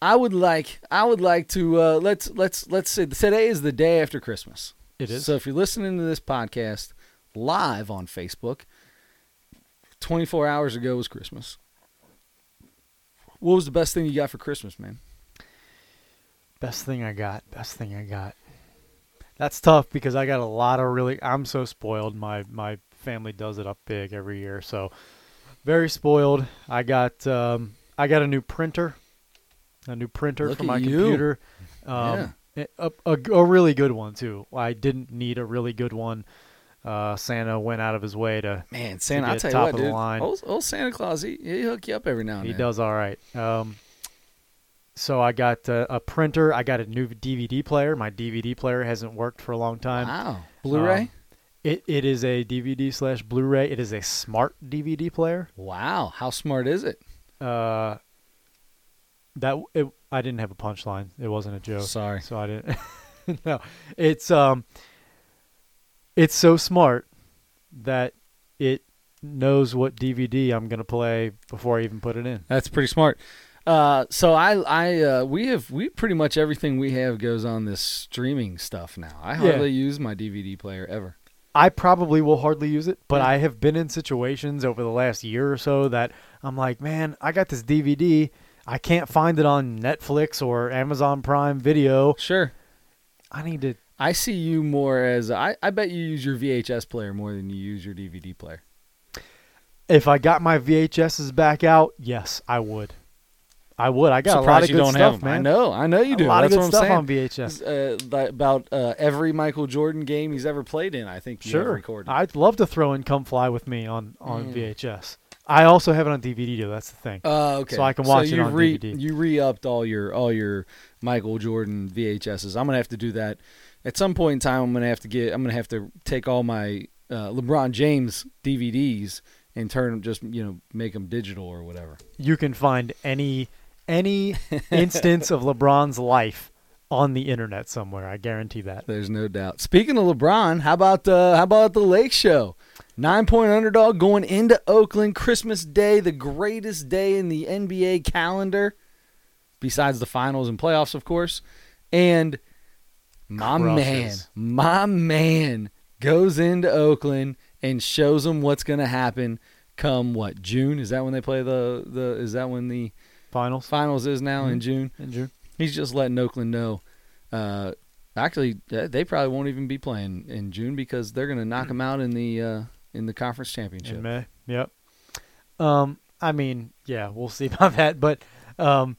I would like I would like to uh, let's let's let's say today is the day after Christmas. It is. So if you're listening to this podcast live on Facebook, 24 hours ago was Christmas. What was the best thing you got for Christmas, man? Best thing I got. Best thing I got. That's tough because I got a lot of really. I'm so spoiled. My my family does it up big every year, so very spoiled. I got um, I got a new printer, a new printer Look for my you. computer. Um, a, a, a really good one too. I didn't need a really good one. Uh, Santa went out of his way to. Man, Santa, I'll get tell you top what, of the dude. line. Old, old Santa Claus, he he hook you up every now and He then. does all right. Um, so I got uh, a printer. I got a new DVD player. My DVD player hasn't worked for a long time. Wow, Blu-ray. Um, It it is a DVD slash Blu-ray. It is a smart DVD player. wow, how smart is it? Uh, that it, I didn't have a punchline. It wasn't a joke. Sorry. So I didn't. no, it's um, it's so smart that it knows what DVD I'm gonna play before I even put it in. That's pretty smart. Uh, so I, I, uh, we have, we pretty much everything we have goes on this streaming stuff now. I Yeah. hardly use my DVD player ever. I probably will hardly use it, but Yeah. I have been in situations over the last year or so that I'm like, man, I got this DVD. I can't find it on Netflix or Amazon Prime Video. Sure. I need to. I see you more as I, I bet you use your VHS player more than you use your DVD player. If I got my VHSs back out, yes, I would. I would. I got a lot of you good don't stuff, man. I know, I know you do. A lot That's of good stuff I'm on VHS. Uh, about uh, every Michael Jordan game he's ever played in, I think Sure. recorded. I'd love to throw in "Come Fly with Me" on on Mm. VHS. I also have it on DVD though. That's the thing. Uh, okay. So I can watch it you on re, DVD. You re-upped all your all your Michael Jordan VHSs. I'm gonna have to do that at some point in time. I'm gonna have to get. I'm gonna have to take all my uh, LeBron James DVDs and turn them just you know make them digital or whatever. you can find any any instance of LeBron's life on the internet somewhere. I guarantee that. There's no doubt. Speaking of LeBron, how about uh, how about the Lake Show? Nine point underdog going into Oakland Christmas Day, the greatest day in the NBA calendar, besides the finals and playoffs, of course. And my man, my man goes into Oakland and shows them what's going to happen come what June? Is that when they play the the? Is that when the Finals finals is now in Mhm. June? in June. He's just letting Oakland know. Uh, actually, they probably won't even be playing in June because they're going to knock them out in the uh, in the conference championship. in May. Yep. Um, I mean, yeah, we'll see about that, but um,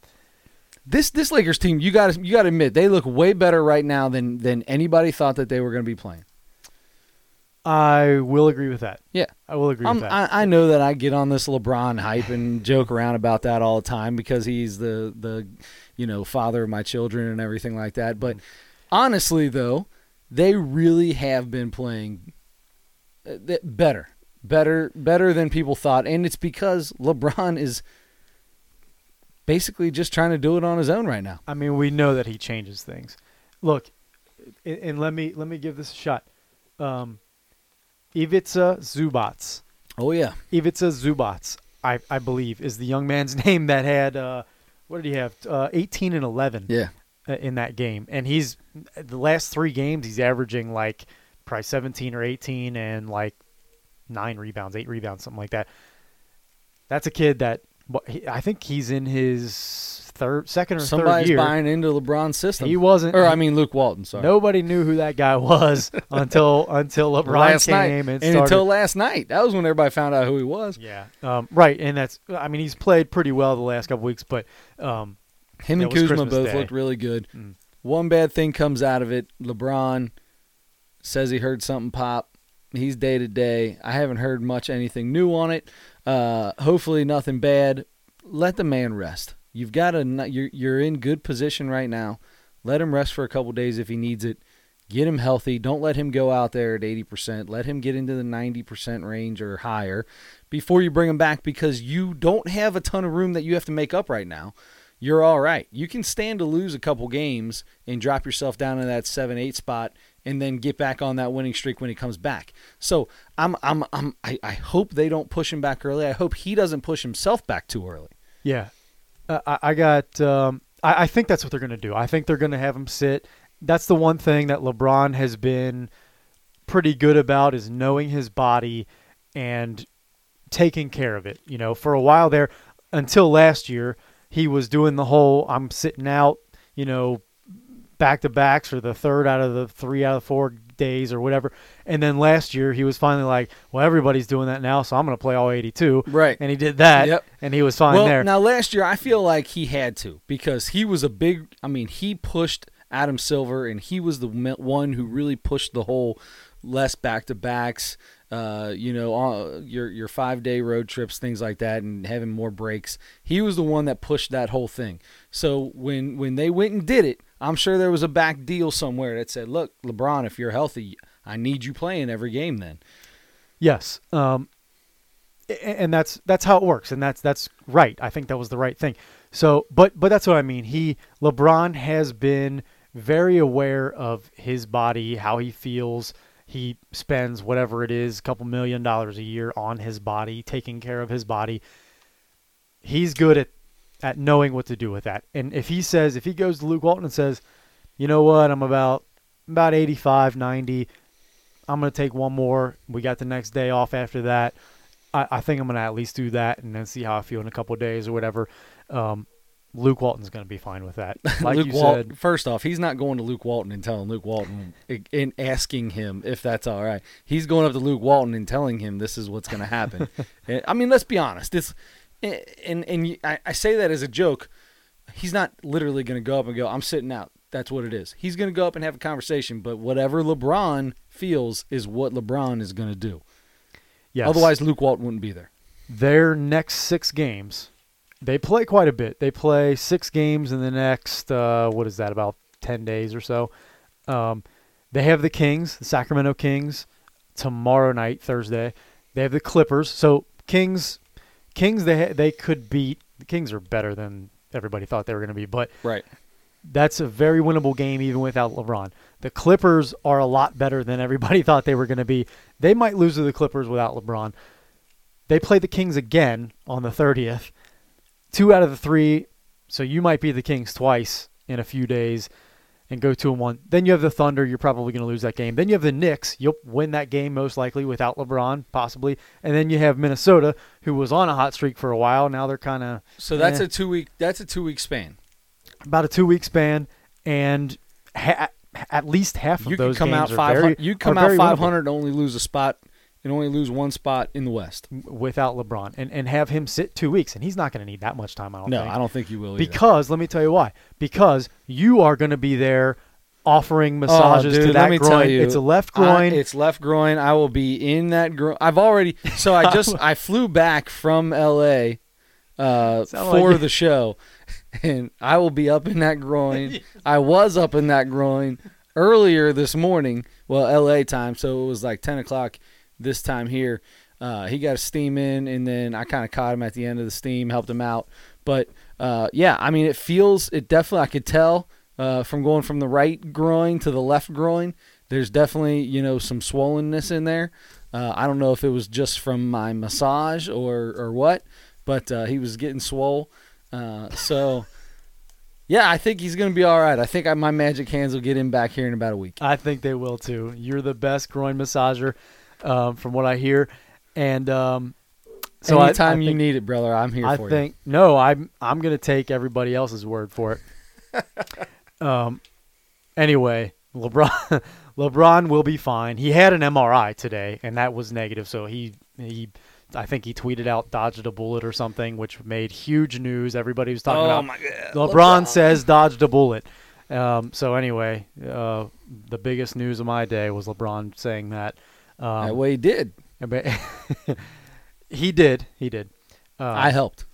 This this Lakers team, you got to you got to admit, they look way better right now than than anybody thought that they were going to be playing. I will agree with that. Yeah. I will agree I'm, with that. I, I know that I get on this LeBron hype and joke around about that all the time because he's the the you know father of my children and everything like that. But honestly, though, they really have been playing uh, better, better, better than people thought, and it's because LeBron is basically just trying to do it on his own right now. I mean, we know that he changes things. Look, and, and let me let me give this a shot. Um, Ivica Zubac. Oh yeah, Ivica Zubac, I, I believe, is the young man's name that had uh, what did he have? Uh, 18 and 11 yeah. uh, in that game, and he's the last three games he's averaging like probably 17 or 18 and like nine rebounds, eight rebounds, something like that. That's a kid that I think he's in his third, second or third Somebody's year. buying into LeBron's system. He wasn't. or I mean Luke Walton. Sorry. Nobody knew who that guy was until until LeBron last came night, and and, started. until last night, that was when everybody found out who he was. yeah, um, right, and that's. I mean, he's played pretty well the last couple weeks, but um, Him and Kuzma Christmas both Day. looked really good. Mm. One bad thing comes out of it. LeBron says he heard something pop. He's day to day. I haven't heard much anything new on it. Uh, hopefully nothing bad. Let the man rest. You've got a you're you're in good position right now. Let him rest for a couple days if he needs it. Get him healthy. Don't let him go out there at 80%. Let him get into the 90% range or higher before you bring him back because you don't have a ton of room that you have to make up right now you're all right. You can stand to lose a couple games and drop yourself down in that seven eight spot, and then get back on that winning streak when he comes back. So I'm I'm I'm I, I hope they don't push him back early. I hope he doesn't push himself back too early. yeah, uh, I, I got. Um, I, I think that's what they're going to do. I think they're going to have him sit. That's the one thing that LeBron has been pretty good about is knowing his body and taking care of it. You know, for a while there, until last year, he was doing the whole I'm sitting out, you know, back to backs or the third out of the three out of four days or whatever. And then last year he was finally like, well, everybody's doing that now, so I'm going to play all 82. Right. And he did that, Yep. and he was fine well, there. now last year I feel like he had to because he was a big. I mean, he pushed Adam Silver, and he was the one who really pushed the whole less back to backs. Uh, you know, uh, your your five day road trips, things like that, and having more breaks. He was the one that pushed that whole thing. So when when they went and did it, I'm sure there was a back deal somewhere that said, "Look, LeBron, if you're healthy, I need you playing every game." Then Yes. Um, and that's that's how it works, and that's that's right. I think that was the right thing. So, but but that's what I mean. He LeBron has been very aware of his body, how he feels. He spends whatever it is, a couple million dollars a year on his body, taking care of his body. He's good at at knowing what to do with that. And if he says, if he goes to Luke Walton and says, you know what, I'm about about 85, 90. I'm going to take one more. We got the next day off after that. I, I think I'm going to at least do that and then see how I feel in a couple of days or whatever. Um, Luke Walton's going to be fine with that. Like Luke you Walton. said, First off, he's not going to Luke Walton and telling Luke Walton and asking him if that's all right. He's going up to Luke Walton and telling him this is what's going to happen. I mean, let's be honest. It's and and I, I say that as a joke. He's not literally going to go up and go, "I'm sitting out." That's what it is. He's going to go up and have a conversation, but whatever LeBron feels is what LeBron is going to do. yes. Otherwise, Luke Walton wouldn't be there. their next six games, they play quite a bit. They play six games in the next, uh, what is that, about 10 days or so. Um, they have the Kings, the Sacramento Kings, tomorrow night, Thursday. They have the Clippers. So Kings, Kings, they they could beat. The Kings are better than everybody thought they were going to be, but Right. that's a very winnable game even without LeBron. The Clippers are a lot better than everybody thought they were going to be. They might lose to the Clippers without LeBron. They play the Kings again on the 30th. Two out of the three, so you might be the Kings twice in a few days and go two and one. Then you have the Thunder. You're probably going to lose that game. Then you have the Knicks. You'll win that game most likely without LeBron, possibly. And then you have Minnesota, who was on a hot streak for a while. Now they're kind of So that's Eh. a two week. That's a two week span. about a two week span, and ha- at least half of You could those come out games are five very. You come out five hundred and only lose a spot, and only lose one spot in the West. without LeBron, and and have him sit two weeks, and he's not going to need that much time. I don't No, think. I don't think you will. either. because let me tell you why. Because you are going to be there offering massages Oh, to dude, that let me groin. tell you, it's a left I- groin. it's left groin. I will be in that groin. I've already. So I just I flew back from L.A. Uh, Sound like for the show, and I will be up in that groin. I was up in that groin earlier this morning. Well, L.A. time, so it was like ten o'clock this time here. Uh, he got a steam in, and then I kind of caught him at the end of the steam, helped him out. But uh, yeah, I mean, it feels it definitely. I could tell uh, from going from the right groin to the left groin. There's definitely you know some swollenness in there. Uh, I don't know if it was just from my massage or or what, but uh, he was getting swole. Uh, so. Yeah, I think he's going to be all right. I think my magic hands will get him back here in about a week. I think they will too. You're the best groin massager, um, from what I hear, and um, so I- anytime I you think- need it, brother, I'm here I for think no, I'm I'm gonna take everybody else's word for it. um, anyway, LeBron LeBron will be fine. He had an MRI today, and that was negative. So he he, I think he tweeted out dodged a bullet or something, which made huge news. Everybody was you. talking about. Oh my god, LeBron, says dodged a bullet. Um, so anyway, uh, the biggest news of my day was LeBron saying that. Um, that way he did. but- he did. He did. Uh, I helped.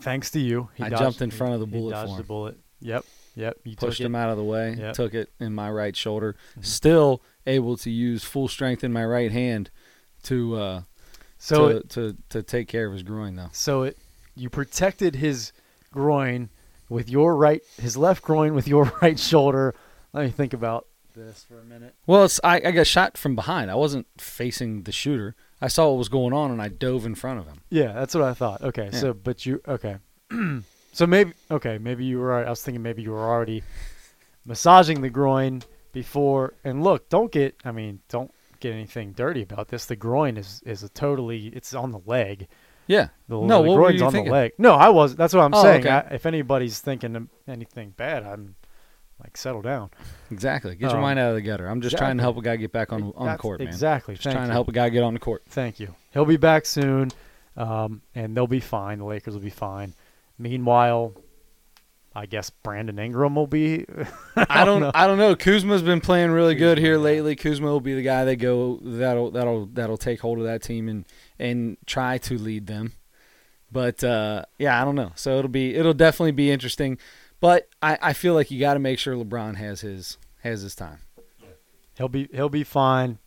Thanks to you. He I dodged- jumped in front of the he bullet dodged for the bullet. Yep. Yep. You pushed him out of the way, Yep. took it in my right shoulder. Mhm. Still able to use full strength in my right hand to uh, So to, it, to to take care of his groin though. so it you protected his groin with your right his left groin with your right shoulder. Let me think about this for a minute. Well, it's I, I got shot from behind. I wasn't facing the shooter. I saw what was going on and I dove in front of him. Yeah, that's what I thought. Okay. Yeah. So but you okay. so maybe okay, maybe you were I was thinking maybe you were already massaging the groin before and look, don't get I mean, don't get anything dirty about this. The groin is is a totally it's on the leg. Yeah. The, No, the what were groin's you on thinking? the leg. No, I was. That's what I'm Oh, saying. okay. I, if anybody's thinking of anything bad, I'm like settle down. Exactly. Get your Um, mind out of the gutter. I'm just trying to help a guy get back on on the court, man. Exactly. Just Thank trying you. to help a guy get on the court. Thank you. He'll be back soon, um, and they'll be fine. The Lakers will be fine. Meanwhile, I guess Brandon Ingram will be. I don't know. I don't know. Kuzma's been playing really good here lately. Kuzma will be the guy they go that'll that'll that'll take hold of that team and and try to lead them. But uh, yeah, I don't know. So it'll be it'll definitely be interesting. But I, I feel like you got to make sure LeBron has his has his time. He'll be he'll be fine.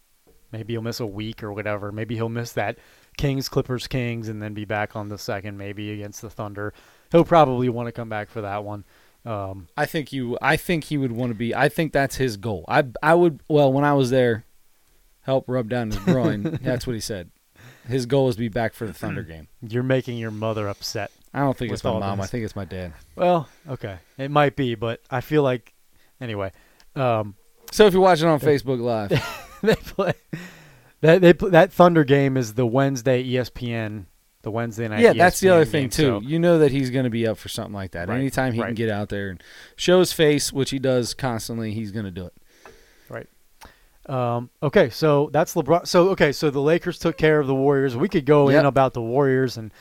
Maybe he'll miss a week or whatever. Maybe he'll miss that Kings Clippers Kings and then be back on the second maybe against the Thunder. He'll probably want to come back for that one. Um, I think you I think he would want to be. I think that's his goal. I I would well when I was there, help rub down his groin. that's what he said. His goal is to be back for the Thunder game. you're making your mother upset. I don't think it's my mom. I think it's my dad. Well, okay, it might be, but I feel like anyway. Um, So if you're watching on Facebook Live, they play that they pl- that Thunder game is the Wednesday ESPN, the Wednesday night. Yeah, that's the other ESPN thing too. so- You know that he's going to be up for something like that. Right, Anytime he right. can get out there and show his face, which he does constantly, he's going to do it. Right. Um, okay, so that's LeBron. So okay, so the Lakers took care of the Warriors. We could go Yep. in about the Warriors and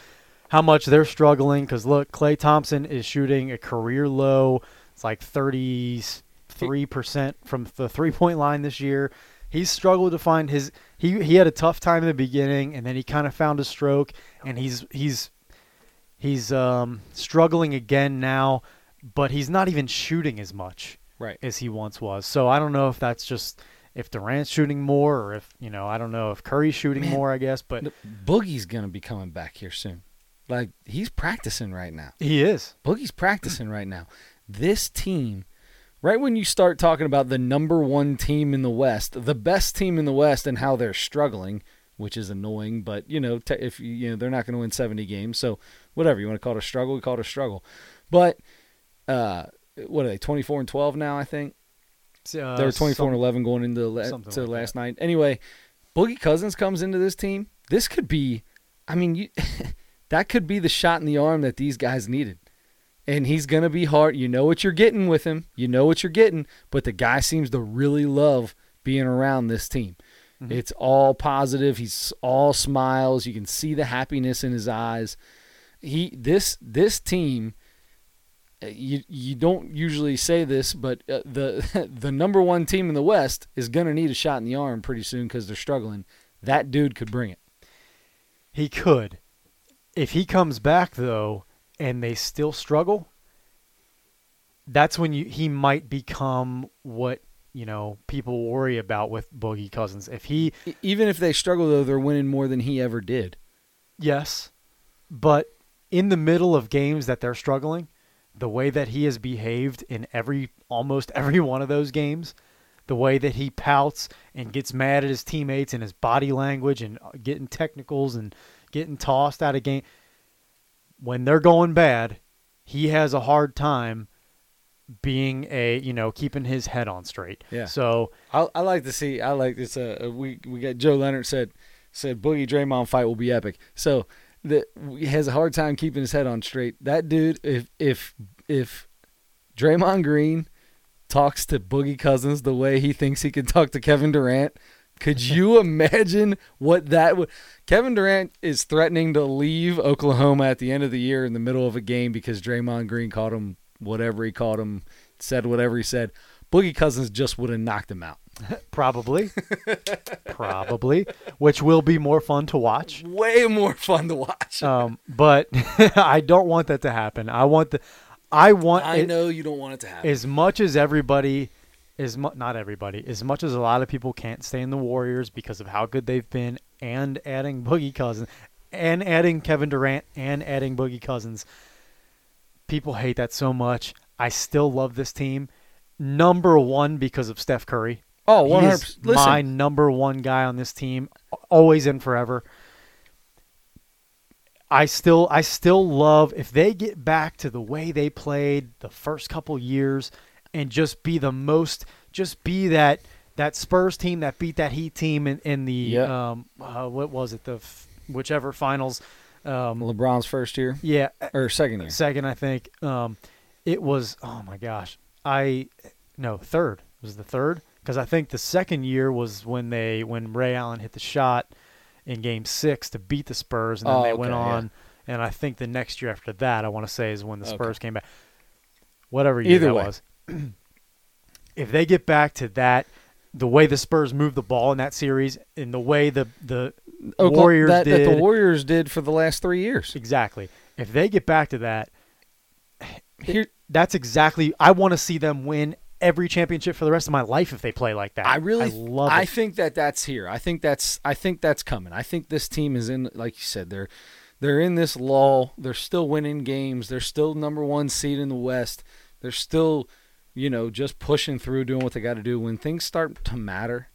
how much they're struggling because look, Klay Thompson is shooting a career low. It's like thirty three percent from the three point line this year. He's struggled to find his. He he had a tough time in the beginning, and then he kind of found his stroke, and he's he's he's um, struggling again now, but he's not even shooting as much Right. as he once was. So I don't know if that's just if Durant's shooting more or if you know I don't know if Curry's shooting Man, more. I guess, but Boogie's going to be coming back here soon. Like he's practicing right now. he is. Boogie's practicing right now. This team, right when you start talking about the number one team in the West, the best team in the West, and how they're struggling, which is annoying, but you know, if you, know they're not going to win seventy games, so whatever you want to call it a struggle, we call it a struggle. But uh, what are they? Twenty four and twelve now, I think. Uh, they were twenty four and eleven going into the to like last night. Anyway, Boogie Cousins comes into this team. This could be, I mean, you, that could be the shot in the arm that these guys needed. And he's gonna be hard. You know what you're getting with him. You know what you're getting. But the guy seems to really love being around this team. Mhm. It's all positive. He's all smiles. You can see the happiness in his eyes. He this this team. uh, You you don't usually say this, but uh, the the number one team in the West is gonna need a shot in the arm pretty soon because they're struggling. That dude could bring it. He could. If he comes back though, and they still struggle, that's when you he might become what you know people worry about with Boogie Cousins. If he Even if they struggle though, they're winning more than he ever did. yes, but in the middle of games that they're struggling, the way that he has behaved in every almost every one of those games, the way that he pouts and gets mad at his teammates and his body language and uh, getting technicals and getting tossed out of game when they're going bad, he has a hard time being a you know keeping his head on straight. Yeah. So I, I like to see. I like this. Uh, we we got Joe Leonard said said Boogie Draymond fight will be epic. So that he has a hard time keeping his head on straight. That dude, if if if Draymond Green talks to Boogie Cousins the way he thinks he can talk to Kevin Durant, could you imagine what that would? Kevin Durant is threatening to leave Oklahoma at the end of the year in the middle of a game because Draymond Green called him whatever he called him, said whatever he said. Boogie Cousins just would have knocked him out. probably, probably, which will be more fun to watch. Way more fun to watch. Um, but I don't want that to happen. I want the, I want. I know you don't want it to happen. as much as everybody as mu- not everybody as much as a lot of people can't stand the warriors because of how good they've been and adding boogie cousins and adding kevin durant and adding boogie cousins people hate that so much. I still love this team. Number one because of steph curry. Oh, 100. my number one guy on this team always and forever. I still I still love if they get back to the way they played the first couple years and just be the most just be that that Spurs team that beat that Heat team in, in the Yeah. um uh, what was it the f- whichever finals um LeBron's first year yeah or second year. second I think um it was oh my gosh I no third it was the third because I think the second year was when they when Ray Allen hit the shot in Game Six to beat the Spurs, and then Oh, they went okay, yeah. on. And I think the next year after that, I want to say, is when the Okay. Spurs came back. Whatever year Either that way. was. if they get back to that, the way the Spurs moved the ball in that series, and the way the the Oklahoma- Warriors that, that the did Warriors did for the last three years. exactly, if they get back to that, Here, that's exactly. I want to see them win every championship for the rest of my life if they play like that. I really, I love I it. think that that's here. I think that's, I think that's coming. I think this team is in, like you said, they're, they're in this lull. They're still winning games. They're still number one seed in the West. They're still, you know, just pushing through, doing what they got to do. When things start to matter,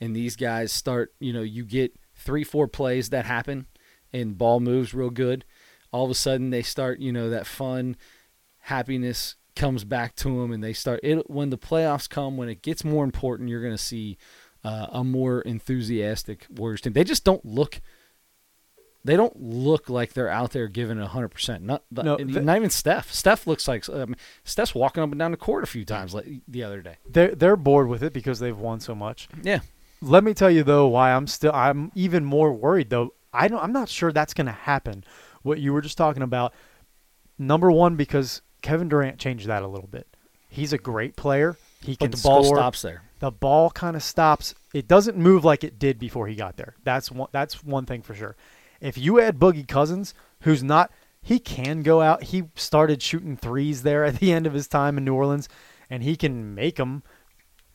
and these guys start, you know, you get three, four plays that happen, and ball moves real good. All of a sudden, they start, you know, that fun, happiness comes back to them, and they start. It when the playoffs come, when it gets more important, you're going to see uh, a more enthusiastic Warriors team. They just don't look. They don't look like they're out there giving it 100%. Not, No, not even Steph. Steph looks like um, Steph's walking up and down the court a few times like the other day. they're they're bored with it because they've won so much. Yeah. Let me tell you though why I'm still I'm even more worried though. I don't I'm not sure that's going to happen. What you were just talking about number 1 because Kevin Durant changed that a little bit. He's a great player. He can But the ball score. stops there. The ball kind of stops. It doesn't move like it did before he got there. That's one that's one thing for sure. If you add Boogie Cousins, who's not he can go out. He started shooting threes there at the end of his time in New Orleans and he can make them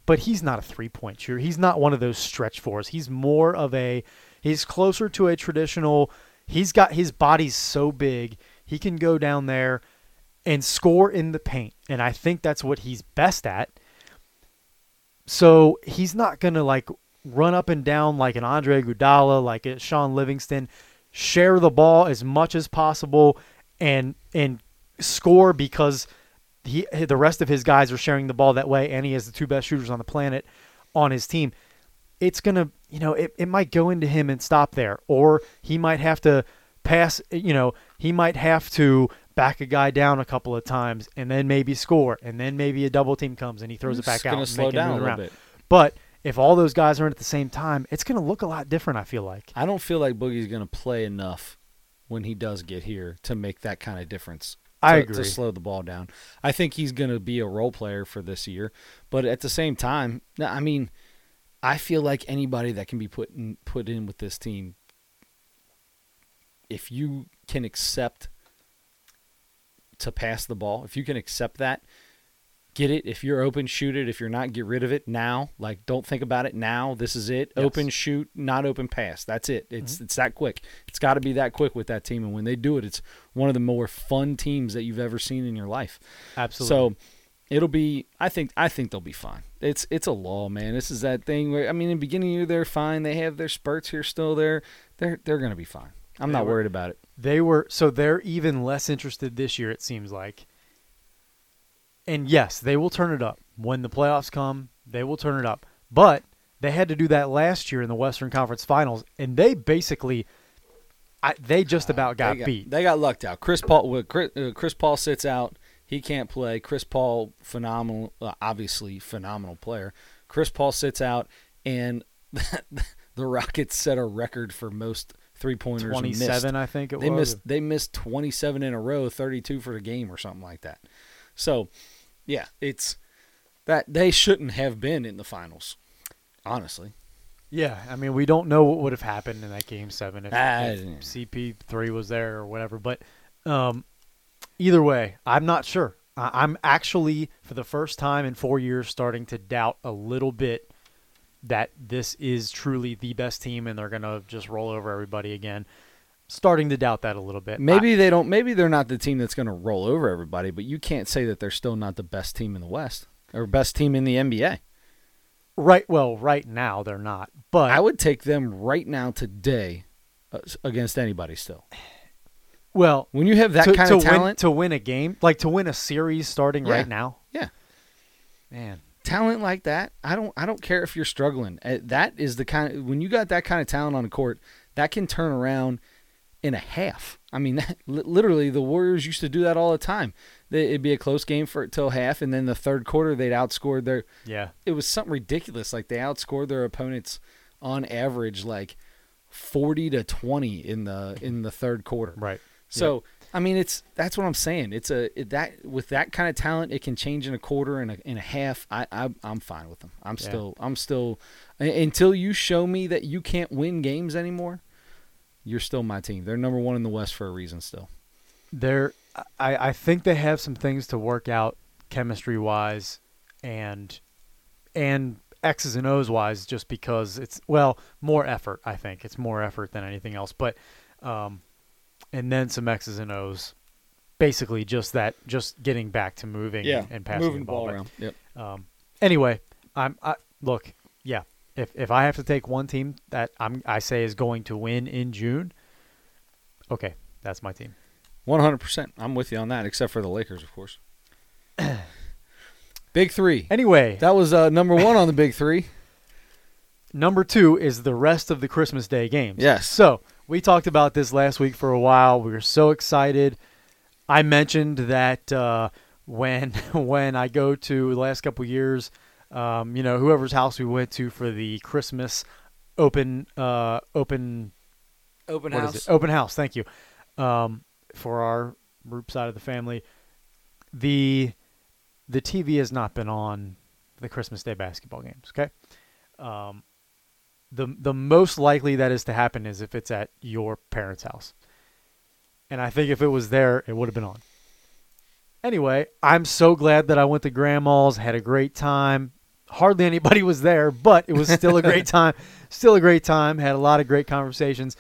but he's not a three point shooter. He's not one of those stretch fours. He's more of a he's closer to a traditional he's got his body's so big, he can go down there and score in the paint. And I think that's what he's best at. So he's not gonna like run up and down like an Andre Iguodala, like a Shaun Livingston, share the ball as much as possible and and score because he the rest of his guys are sharing the ball that way and he has the two best shooters on the planet on his team. It's gonna you know, it, it might go into him and stop there. Or he might have to pass you know, he might have to back a guy down a couple of times and then maybe score and then maybe a double team comes and he throws it back out and slow down a little around. bit. But if all those guys aren't at the same time, it's going to look a lot different. I feel like. I don't feel like Boogie's going to play enough when he does get here to make that kind of difference. I to, agree. To slow the ball down. I think he's going to be a role player for this year, but at the same time, I mean, I feel like anybody that can be put in, put in with this team, if you can accept to pass the ball, if you can accept that, get it. If you're open, shoot it. If you're not, get rid of it now. Like, don't think about it now. This is it. Yes. Open, shoot, not open, pass. That's it. It's mm-hmm. it's that quick. It's got to be that quick with that team. And when they do it, it's one of the more fun teams that you've ever seen in your life. Absolutely. So it'll be. I think. I think they'll be fine. It's it's a law, man. This is that thing where I mean, in the beginning year they're fine. They have their spurts here still. There, they're they're gonna be fine. I'm They not were- worried about it. They were so they're even less interested this year. It seems like. And yes, they will turn it up when the playoffs come. They will turn it up, but they had to do that last year in the Western Conference Finals, and they basically, I, they just about got, they beat. They got lucked out. Chris Paul. Chris, uh, Chris Paul sits out. He can't play. Chris Paul, phenomenal, uh, obviously phenomenal player. Chris Paul sits out, and the Rockets set a record for most three pointers. Twenty-seven, I think it They was. missed. They missed 27 in a row, 32 for the game or something like that. So, yeah, it's that they shouldn't have been in the finals. Honestly, Yeah, I mean, we don't know what would have happened in that game seven if, Ah, if. CP3 was there or whatever. But um, either way, I'm not sure. I- I'm actually, for the first time in four years, starting to doubt a little bit that this is truly the best team and they're going to just roll over everybody again. Starting to doubt that a little bit. maybe they don't. Maybe they're not the team that's going to roll over everybody. But you can't say that they're still not the best team in the West or best team in the NBA. Right. Well, right now they're not. But I would take them right now today uh, against anybody. Still, well, when you have that to, kind to of win, talent, to win a game, like to win a series starting Yeah. right now. Yeah. Man. talent like that, I don't I don't care if you're struggling. Uh, That is the kind of, when you got that kind of talent on the court, that can turn around in a half. I mean, that, literally, the Warriors used to do that all the time. They, it'd be a close game for till half, and then the third quarter they'd outscore their. Yeah. It was something ridiculous. Like they outscored their opponents on average, like forty to twenty in the in the third quarter. Right. So I mean, it's that's what I'm saying. It's a it, that with that kind of talent, it can change in a quarter and a, in a half. I, I I'm fine with them. I'm Yeah. still I'm still until you show me that you can't win games anymore. You're still my team. They're number one in the West for a reason. Still, They're I, I think they have some things to work out chemistry wise and and X's and O's wise just because it's well, more effort, I think. It's more effort than anything else. But um and then some X's and O's. Basically just that just getting back to moving and, and passing moving the ball. But, around. Yep. Um, anyway, I'm I, look, yeah. If if I have to take one team that I'm I say is going to win in June, okay, that's my team. One hundred percent. I'm with you on that, except for the Lakers, of course. big three. Anyway, That was uh, number one on the big three. number two is the rest of the Christmas Day games. Yes. So we talked about this last week for a while. We were so excited. I mentioned that uh, when when I go to the last couple years, um, you know, whoever's house we went to for the Christmas open uh, open Open it? Open house. Thank you. Um, for our group side of the family, the the TV has not been on the Christmas Day basketball games. Okay. Um, the the most likely that is to happen is if it's at your parents' house, and I think if it was there, it would have been on. Anyway, I'm so glad that I went to grandma's, had a great time. Hardly anybody was there, but it was still a great time. Still a great time. Had a lot of great conversations.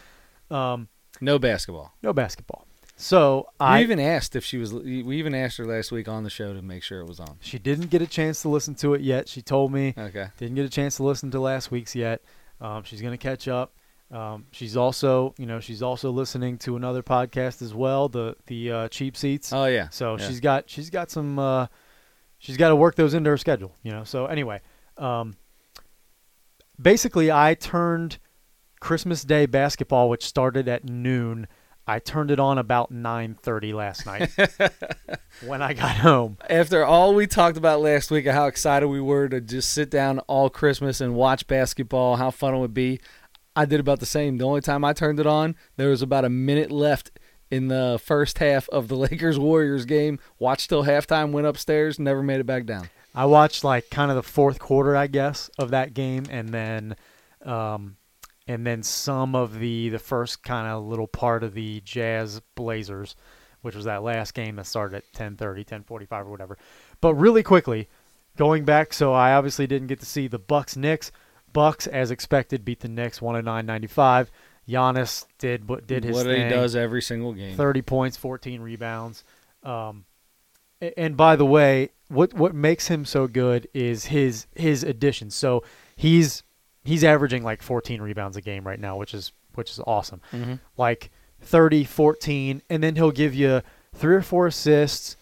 Um, No basketball. no basketball. So We I even asked if she was. We even asked her last week on the show to make sure it was on. she didn't get a chance to listen to it yet. She told me Okay. didn't get a chance to listen to last week's yet. Um, she's gonna catch up. Um, she's also, you know, she's also listening to another podcast as well, the the uh, cheap seats. Oh yeah. So Yeah. she's got she's got some uh, she's got to work those into her schedule, you know. So anyway, um, basically, I turned Christmas Day basketball, which started at noon. I turned it on about nine thirty last night when I got home. After all we talked about last week of how excited we were to just sit down all Christmas and watch basketball, how fun it would be, I did about the same. The only time I turned it on, there was about a minute left in the first half of the Lakers Warriors game. Watched till halftime, went upstairs, never made it back down. I watched like kind of the fourth quarter, I guess, of that game, and then, um, and then some of the the first kind of little part of the Jazz Blazers, which was that last game that started at 10:30, 10:45 or whatever. But really quickly, going back, so I obviously didn't get to see the Bucks Knicks. Bucks, as expected, beat the Knicks 109-95. Giannis did what did his what thing. he does every single game. 30 points, 14 rebounds. Um, and by the way, what what makes him so good is his his additions. So he's he's averaging like 14 rebounds a game right now, which is which is awesome. Mhm. Like 30, 14, and then he'll give you three or four assists,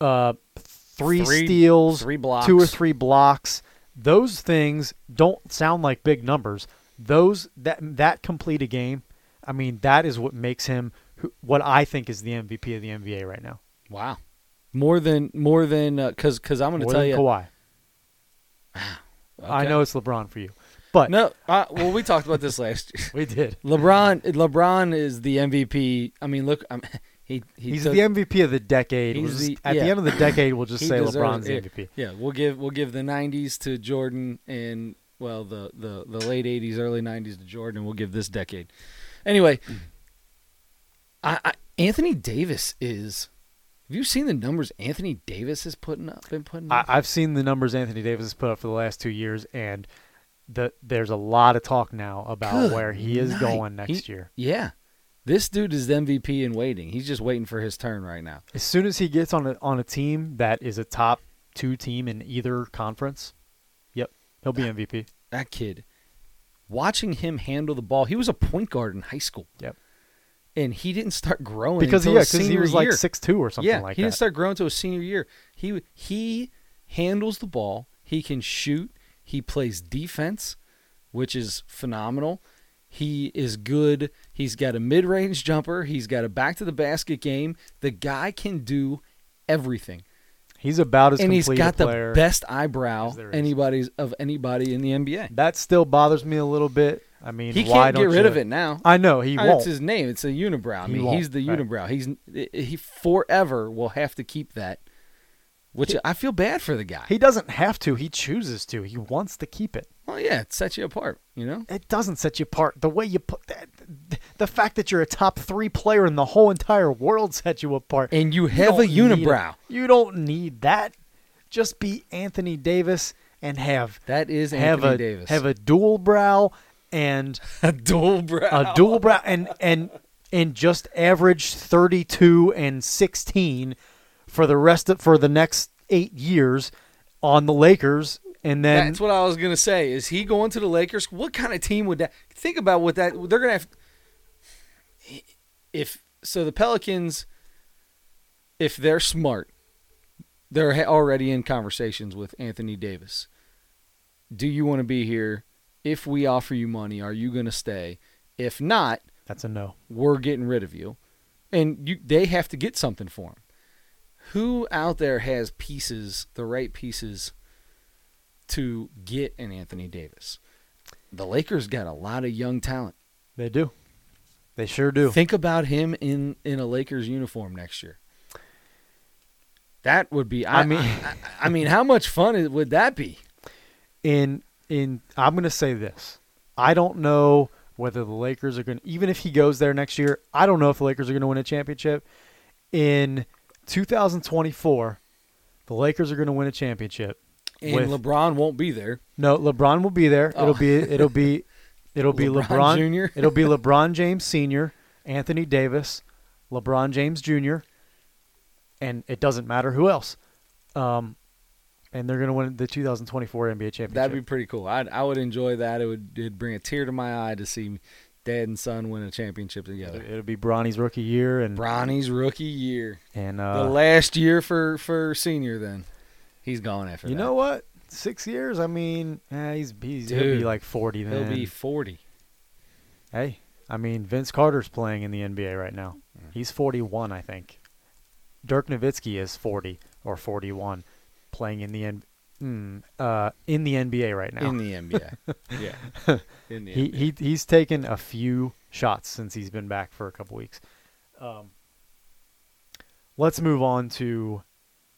uh, three, Three- steals, three blocks. two or three blocks. Those things don't sound like big numbers. Those that that complete a game. I mean, that is what makes him who, what I think is the MVP of the NBA right now. Wow. More than more than because because I'm going to tell you. Kawhi. I know it's LeBron for you, but No, uh, well, we talked about this last year. we did. LeBron, LeBron is the MVP. I mean, look, um, he, he He's took- the MVP of the decade. We'll just- the- at yeah. the end of the decade, we'll just say deserves LeBron's it. MVP. Yeah, we'll give we'll give the '90s to Jordan and well the the the late '80s, early '90s to Jordan. We'll give this decade. Anyway, I, I Anthony Davis is. Have you seen the numbers Anthony Davis has putting up? Been putting I, up. I've seen the numbers Anthony Davis has put up for the last two years, and the there's a lot of talk now about Good where he is night. going next He- year. yeah, this dude is the MVP in waiting. He's just waiting for his turn right now. As soon as he gets on a on a team that is a top two team in either conference, he'll be MVP. That kid, watching him handle the ball, he was a point guard in high school. Yep. And he didn't start growing Because until yeah, because he was like year. six two or something yeah, like he that. didn't start growing until his senior year. He he handles the ball. He can shoot. He plays defense, which is phenomenal. He is good. He's got a mid-range jumper. He's got a back to the basket game. The guy can do everything, he's about as and he's got a the best eyebrow anybody's of anybody in the NBA. That still bothers me a little bit. I mean, He can't get rid you- of it now. I know he won't. It's his name. It's a unibrow. I mean, he's the right. unibrow. He's he forever will have to keep that. Which I feel bad for the guy. He doesn't have to. He chooses to. He wants to keep it. well, yeah, it sets you apart. You know. It doesn't set you apart. The way you put that, the fact that you're a top three player in the whole entire world sets you apart. And you have a don't unibrow. You don't need that. Just be Anthony Davis and have That is have Anthony a Davis. have a dual brow and a dual brow. a dual brow and and and just average 32 and 16 for the rest of for the next 8 years on the Lakers and then That's what I was gonna say. Is he going to the Lakers? What kind of team would that? Think about what that they're gonna have. If so, the Pelicans, if they're smart, they're already in conversations with Anthony Davis. Do you want to be here? If we offer you money, are you gonna stay? If not, that's a no. we're getting rid of you, and you they have to get something for him. Who out there has pieces, the right pieces, to get an Anthony Davis? The Lakers got a lot of young talent. They do. They sure do. Think about him in in a Lakers uniform next year. That would be. I, I mean- I, I mean, how much fun would that be? in in I'm going to say this. I don't know whether the Lakers are going to even if he goes there next year, I don't know if the Lakers are going to win a championship. In 2024, the Lakers are going to win a championship. And With- LeBron won't be there. No, LeBron will be there. It'll Oh. be it'll be it'll be LeBron LeBron, Jr.? it'll be LeBron James Sr., Anthony Davis, LeBron James Jr., and it doesn't matter who else. Um, and they're going to win the 2024 NBA championship. That'd be pretty cool. I'd, I would enjoy that. It would it'd bring a tear to my eye to see dad and son win a championship together. It'll be Bronny's rookie year, and Bronny's rookie year, and the uh, last year for for senior. Then he's gone after you that. know what? Six years. I mean, eh, he's, he's he'll be like 40 then. he'll be forty. Hey, I mean, Vince Carter's playing in the NBA right now. Mm. He's 41, I think. Dirk Nowitzki is 40 or 41, playing in the mm, uh, in the NBA right now. in the NBA. yeah, in the he, NBA. he he's taken a few shots since he's been back for a couple weeks. Um, let's move on to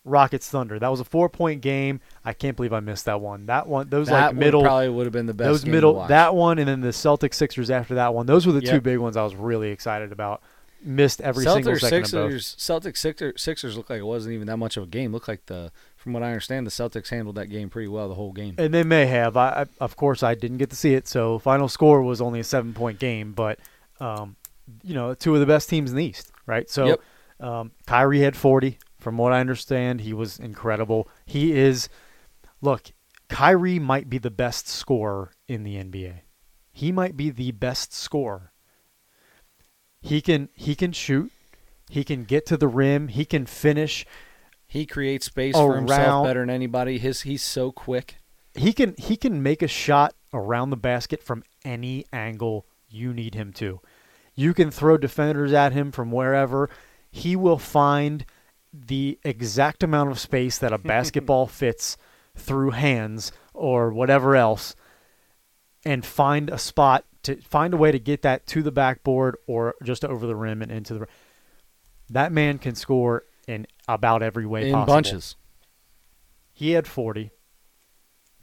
Rockets Thunder. That was a four point game. I can't believe I missed that one. That one, those that like one middle, probably would have been the best. those game to middle, watch. that one, and then the Celtics Sixers after that one. Those were the two big ones I was really excited about. Missed every single Celtics second of both. Sixers Celtics Sixers Sixers looked like it wasn't even that much of a game. Looked like the from what I understand, the Celtics handled that game pretty well the whole game. And they may have. I, I of course I didn't get to see it, so final score was only a seven point game, but um, you know, two of the best teams in the East, right? So Yep. um, Kyrie had forty. From what I understand, he was incredible. He is look, Kyrie might be the best scorer in the NBA. He might be the best scorer. He can he can shoot. He can get to the rim. He can finish. He creates space for himself better than anybody. His he's so quick. he can he can make a shot around the basket from any angle you need him to. You can throw defenders at him from wherever. He will find the exact amount of space that a basketball fits through hands or whatever else and find a spot to find a way to get that to the backboard or just over the rim and into the rim. That man can score in about every way in possible. bunches. He had 40.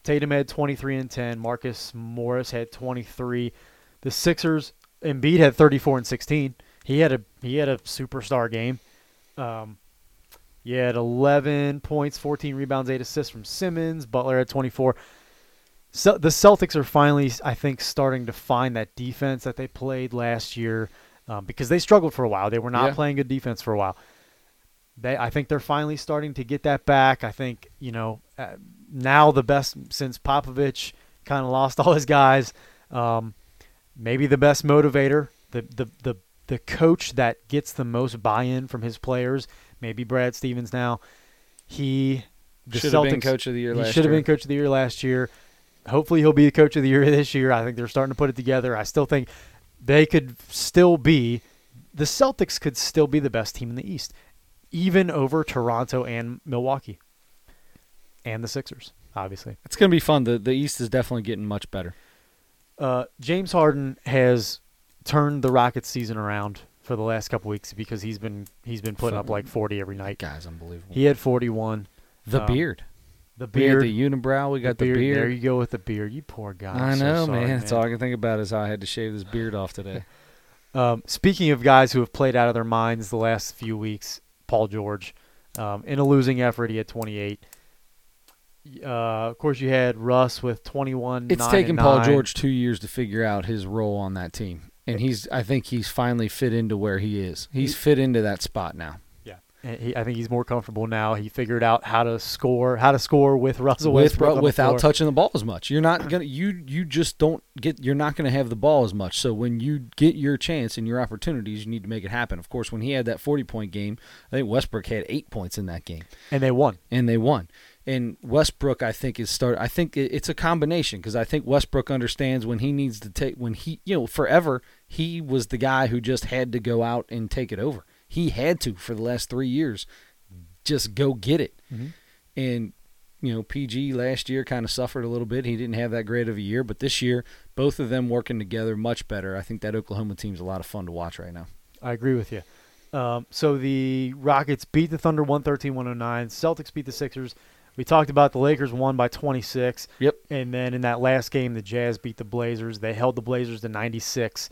Tatum had 23 and 10. Marcus Morris had 23. The Sixers, Embiid had 34 and 16. He had a he had a superstar game. Um, he had 11 points, 14 rebounds, 8 assists from Simmons. Butler had 24. So the Celtics are finally, I think, starting to find that defense that they played last year um, because they struggled for a while. They were not Yeah. playing good defense for a while. They, I think they're finally starting to get that back. I think you know uh, now the best since Popovich kind of lost all his guys. Um, maybe the best motivator, the the the the coach that gets the most buy-in from his players. Maybe Brad Stevens now. He the Should have been Celtics- coach of the year he last should have been coach of the year last year. Hopefully, he'll be the coach of the year this year. I think they're starting to put it together. I still think they could still be the Celtics could still be the best team in the East, even over Toronto and Milwaukee, and the Sixers. Obviously, It's going to be fun. The the East is definitely getting much better. uh, James Harden has turned the Rockets season around for the last couple weeks because he's been he's been putting up like forty every night. Guys, unbelievable. He had forty one. the um, beard. The beard. the unibrow. We got the beard. There you go with the beard. You poor guy. I I'm so know, sorry, man. That's all I can think about is how I had to shave this beard off today. Um, speaking of guys who have played out of their minds the last few weeks, Paul George, um, in a losing effort, he had 28. Uh, of course, you had Russ with 21. it's taken Paul. George two years to figure out his role on that team, and he's. I think he's finally fit into where he is. He's fit into that spot now. He, I think he's more comfortable now. He figured out how to score, how to score with Russell With, the without floor. touching the ball as much, you're not gonna. You you just don't get. You're not gonna have the ball as much. So when you get your chance and your opportunities, you need to make it happen. Of course, when he had that 40 point game, I think Westbrook had eight points in that game. and they won. and they won. And Westbrook, I think, is start. I think it's a combination because I think Westbrook understands when he needs to take when he, you know, forever he was the guy who just had to go out and take it over. He had to for the last three years, just go get it. Mhm. And you know, PG last year kind of suffered a little bit. He didn't have that great of a year, but this year, both of them working together much better. I think that Oklahoma team's a lot of fun to watch right now. I agree with you. Um, so the Rockets beat the Thunder 113-109. Celtics beat the Sixers. We talked about the Lakers won by 26. Yep. And then in that last game, the Jazz beat the Blazers. They held the Blazers to 96,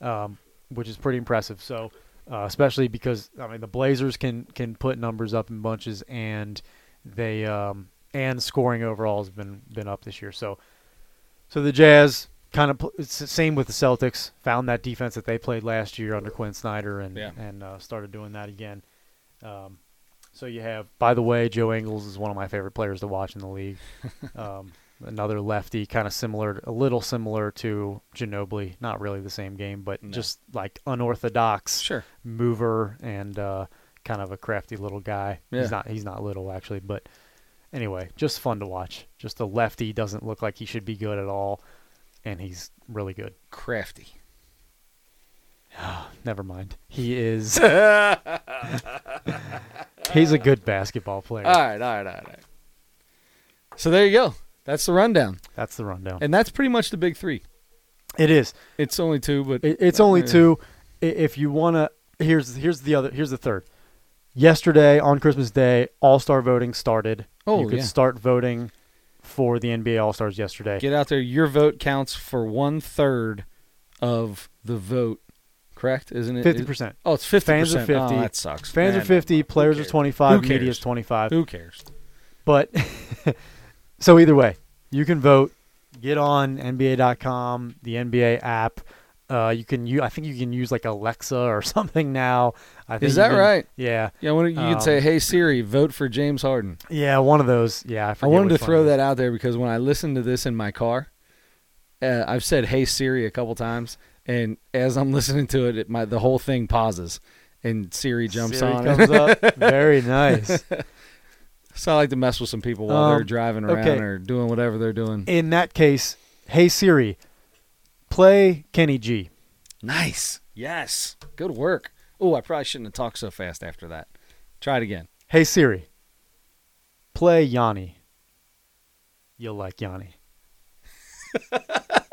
um, which is pretty impressive. So, uh, especially because I mean the Blazers can can put numbers up in bunches, and they um, and scoring overall has been been up this year. So, so the Jazz kind of pl- it's the same with the Celtics. Found that defense that they played last year under Quin Snyder, and Yeah. and uh, started doing that again. Um, so you have, by the way, Joe Ingles is one of my favorite players to watch in the league. um, another lefty, kind of similar, a little similar to Ginobili. Not really the same game, but No. just like unorthodox Sure. mover and uh, kind of a crafty little guy. Yeah. He's not he's not little actually, but anyway, just fun to watch. Just a lefty doesn't look like he should be good at all, and he's really good. Crafty. Never mind. He is. he's a good basketball player. All right, all right, all right. So there you go. That's the rundown, That's the rundown. and that's pretty much the big three. It is. It's only two, but It, it's only Yeah. two. If you want to, here's here's the other. Here's the third. Yesterday on Christmas Day, All Star voting started. Oh, you could yeah. start voting for the NBA All Stars yesterday. get out there. Your vote counts for one third of the vote. Correct? Isn't it? Fifty percent. Oh, it's fifty Fans are percent. 50. Oh, that sucks. Fans Man, are fifty. Players are twenty five. Who Media is twenty five. Who cares? but so either way, you can vote. Get on NBA.com, the NBA app. Uh, you can use. I think you can use like Alexa or something now. I think Is that can- right? Yeah, Yeah, when you Um, could say, "Hey Siri, vote for James Harden." yeah, one of those. Yeah, I, I wanted to throw that out there because when I listen to this in my car, uh, I've said "Hey Siri" a couple times, and as I'm listening to it, it my the whole thing pauses, and Siri jumps Siri on. comes up. Very nice. So I like to mess with some people while they're Um, driving around okay. or doing whatever they're doing. In that case, hey Siri, play Kenny G. Nice. Yes. Good work. Oh, I probably shouldn't have talked so fast after that. Try it again. Hey Siri, play Yanni. You'll like Yanni.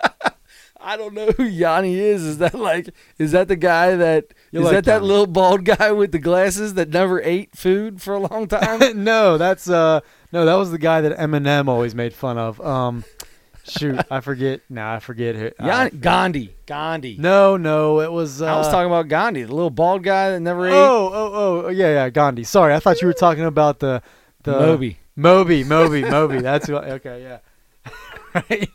I don't know who Yanni is. Is that like is that the guy that is like that that little bald guy with the glasses that never ate food for a long time? no, that's uh no, that was the guy that Eminem always made fun of. Um shoot, I forget. Nah, I forget who. uh, Yanni Gandhi. Gandhi. no, no, it was uh, I was talking about Gandhi, the little bald guy that never ate. Oh, oh, oh, yeah, yeah, Gandhi. Sorry, I thought you were talking about the the Moby. Moby, Moby, Moby. That's what. Okay, yeah, right.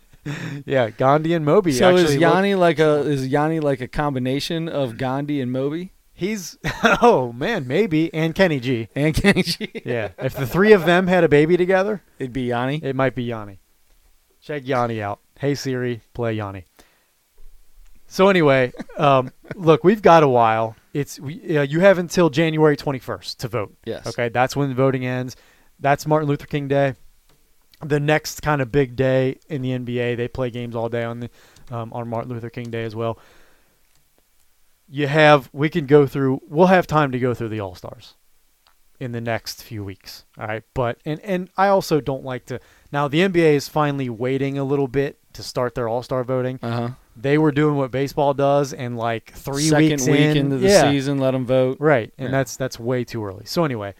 Yeah, Gandhi and Moby. So is look- Yanni like a is Yanni like a combination of Gandhi and Moby He's oh man, maybe and Kenny G. and Kenny G? Yeah, if the three of them had a baby together, It'd be Yanni. it might be Yanni. Check Yanni out. Hey Siri, play Yanni. So anyway, um, look, we've got a while. It's we, uh, you have until January 21st to vote. Yes. Okay, that's when voting ends. That's Martin Luther King Day. The next kind of big day in the NBA, they play games all day on the um, on Martin Luther King Day as well. You have we can go through. We'll have time to go through the All Stars in the next few weeks. All right, but and and I also don't like to. Now the NBA is finally waiting a little bit to start their All Star voting. Uh huh. They were doing what baseball does, and like three Second weeks week in, into the yeah, season, let them vote. Right, and Yeah. that's that's way too early. So anyway,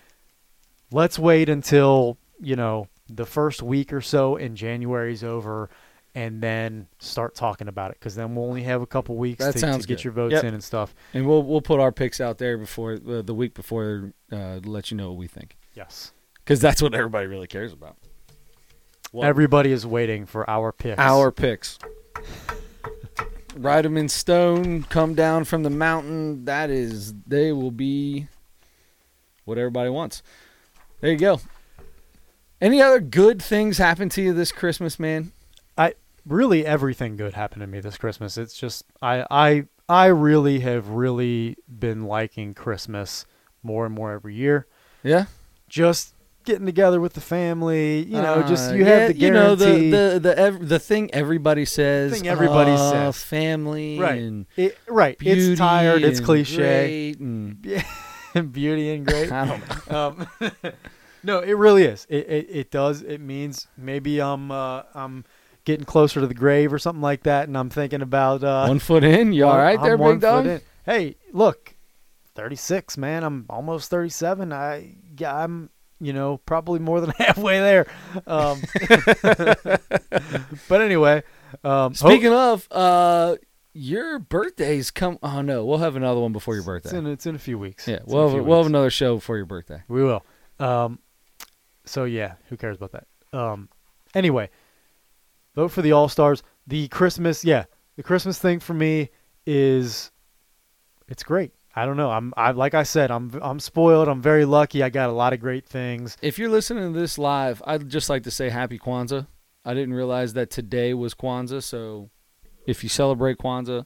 let's wait until you know the first week or so in January is over, and then start talking about it because then we'll only have a couple weeks That to, sounds to get your votes Yep. in and stuff. And we'll we'll put our picks out there before uh, the week before uh, to let you know what we think Yes, because that's what everybody really cares about. What- everybody is waiting for our picks. our picks. Write them in stone, come down from the mountain. That is, they will be what everybody wants. There you go. Any other good things happen to you this Christmas, man? I really everything good happened to me this Christmas. It's just I I I really have really been liking Christmas more and more every year. Yeah, Just getting together with the family, you know, just Uh, you yeah, have the you know guarantee. the the the ev- the thing everybody says. Thing everybody uh, says. family, Right. And It, right. It's tired. It's cliche. and Beauty and great. I don't know. um, no, it really is. It, it it does. It means maybe I'm uh, I'm getting closer to the grave or something like that, and I'm thinking about uh, one foot in, you all right I'm there, big dog? Hey, look, 36, man. I'm almost 37. I yeah, I'm you know probably more than halfway there. Um, but anyway, um, Speaking of, uh, your birthday's come. Oh no, we'll have another one before your hope- it's birthday. in it's in a few weeks. Yeah, It's we'll have, we'll have another show before your birthday. We will. Um, so yeah, who cares about that? Um, anyway, vote for the All Stars. The Christmas, yeah, the Christmas thing for me is, it's great. I don't know. I'm, I like I said, I'm, I'm spoiled. I'm very lucky. I got a lot of great things. If you're listening to this live, I'd just like to say Happy Kwanzaa. I didn't realize that today was Kwanzaa, so if you celebrate Kwanzaa,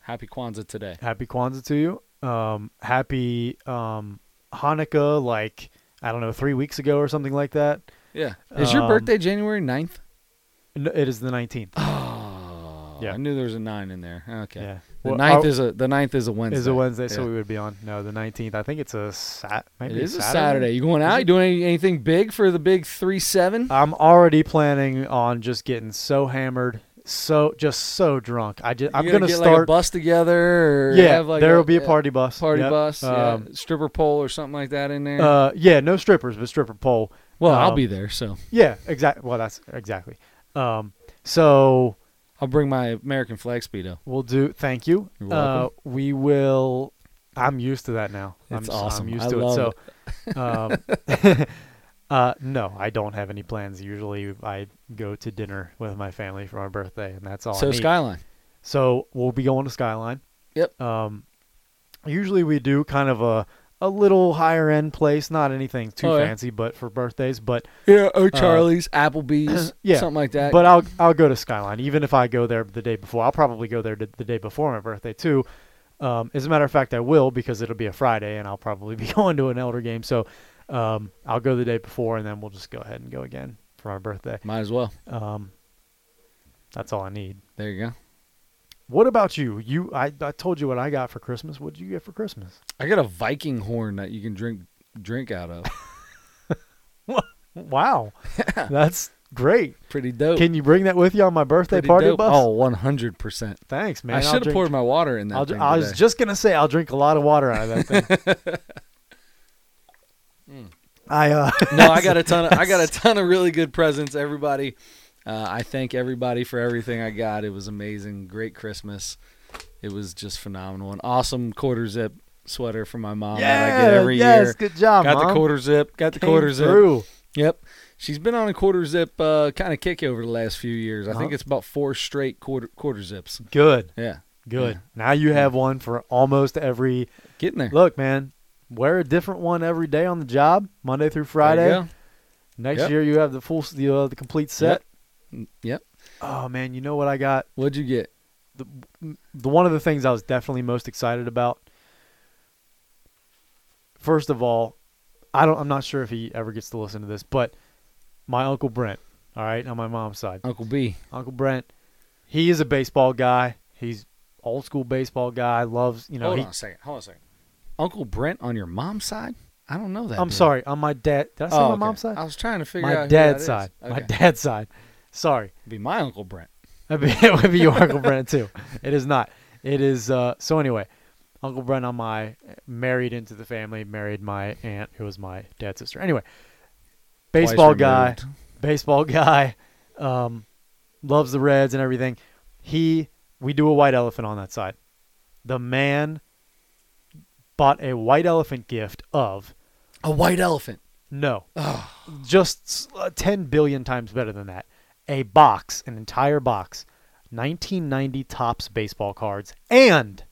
Happy Kwanzaa today. Happy Kwanzaa to you. Um, happy um, Hanukkah, like I don't know, three weeks ago or something like that. Yeah. Is your Um, birthday January 9th? No, it is the 19th. Oh, Yeah. I knew there was a nine in there. Okay. Yeah, The Well, ninth our- is a the ninth is a Wednesday. is a Wednesday, so we would be on. No, the 19th. I think it's a sat. Maybe It is a Saturday. Saturday. You going out? You doing any, anything big for the big three seven? I'm already planning on just getting so hammered, so just so drunk. I just I'm You gonna get start. like a bus together, or yeah, have like there a, will be a yeah, party bus. party Yep. bus, yeah, Um, stripper pole or something like that in there. Uh, yeah, no strippers, but stripper pole. well, I'll um, be there, so Yeah, exactly. Well, that's exactly. Um, so I'll bring my American flag speedo. we'll do. Thank you. You're Uh, we will. I'm used to that now. It's I'm, awesome. I'm used I to love it. So, um, Uh, no, I don't have any plans. Usually, I go to dinner with my family for my birthday, and that's all. I so. Skyline. So we'll be going to Skyline. Yep. Um, usually we do kind of a a little higher end place, not anything too Oh, yeah. fancy, but for birthdays. But Yeah, O'Charley's, Applebee's, Uh, yeah, something like that. but I'll I'll go to Skyline even if I go there the day before. I'll probably go there the, the day before my birthday too. Um, as a matter of fact, I will because it'll be a Friday and I'll probably be going to an Elder game. So um, I'll go the day before and then we'll just go ahead and go again for my birthday. Might as well. Um, that's all I need. There you go. What about you? You I, I told you what I got for Christmas. What did you get for Christmas? I got a Viking horn that you can drink drink out of. Wow, that's great. Pretty dope. Can you bring that with you on my birthday Pretty party dope. bus? Oh, 100%. thanks, man. I should have poured my water in that I was just gonna say I'll drink a lot of water out of that thing. I uh, no, I got a ton of I got a ton of really good presents. Everybody, uh, I thank everybody for everything I got. It was amazing. Great Christmas. It was just phenomenal. An awesome quarter zip sweater from my mom that I get every yes, year. good job, Got Mom. the quarter zip. Got the Came quarter zip. through. Yep. She's been on a quarter zip uh, kind of kick over the last few years. I think Uh-huh. it's about four straight quarter quarter zips. Good, Yeah. good. Yeah. Now you have one for almost every. Getting there. Look, man, wear a different one every day on the job, Monday through Friday. Next Yep. year you have the full, the, uh, the complete set. Mm, Yep. Oh man, you know what I got? What'd you get? the one of the things I was definitely most excited about. First of all, I don't. I'm not sure if he ever gets to listen to this, but my uncle Brent. All right, on my mom's side, Uncle B. Uncle Brent. He is a baseball guy. He's old school baseball guy. Loves you know. Hold he, on a second. Hold on a second. Uncle Brent on your mom's side? I don't know that. I'm dude. sorry. On my dad. Did I say Oh, my okay. mom's side? I was trying to figure My out dad's side. My Okay. dad's side. Sorry. Be my Uncle Brent. That'd be- it would be your Uncle Brent too. It is not. It is. Uh, so anyway, Uncle Brent on my married into the family, married my aunt who was my dad's sister. Anyway, baseball guy, baseball guy, um, loves the Reds and everything. He, we do a white elephant on that side. The man bought a white elephant gift of A white elephant. no, Oh, just uh, 10 billion times better than that. A box, an entire box, 1990 Topps baseball cards, and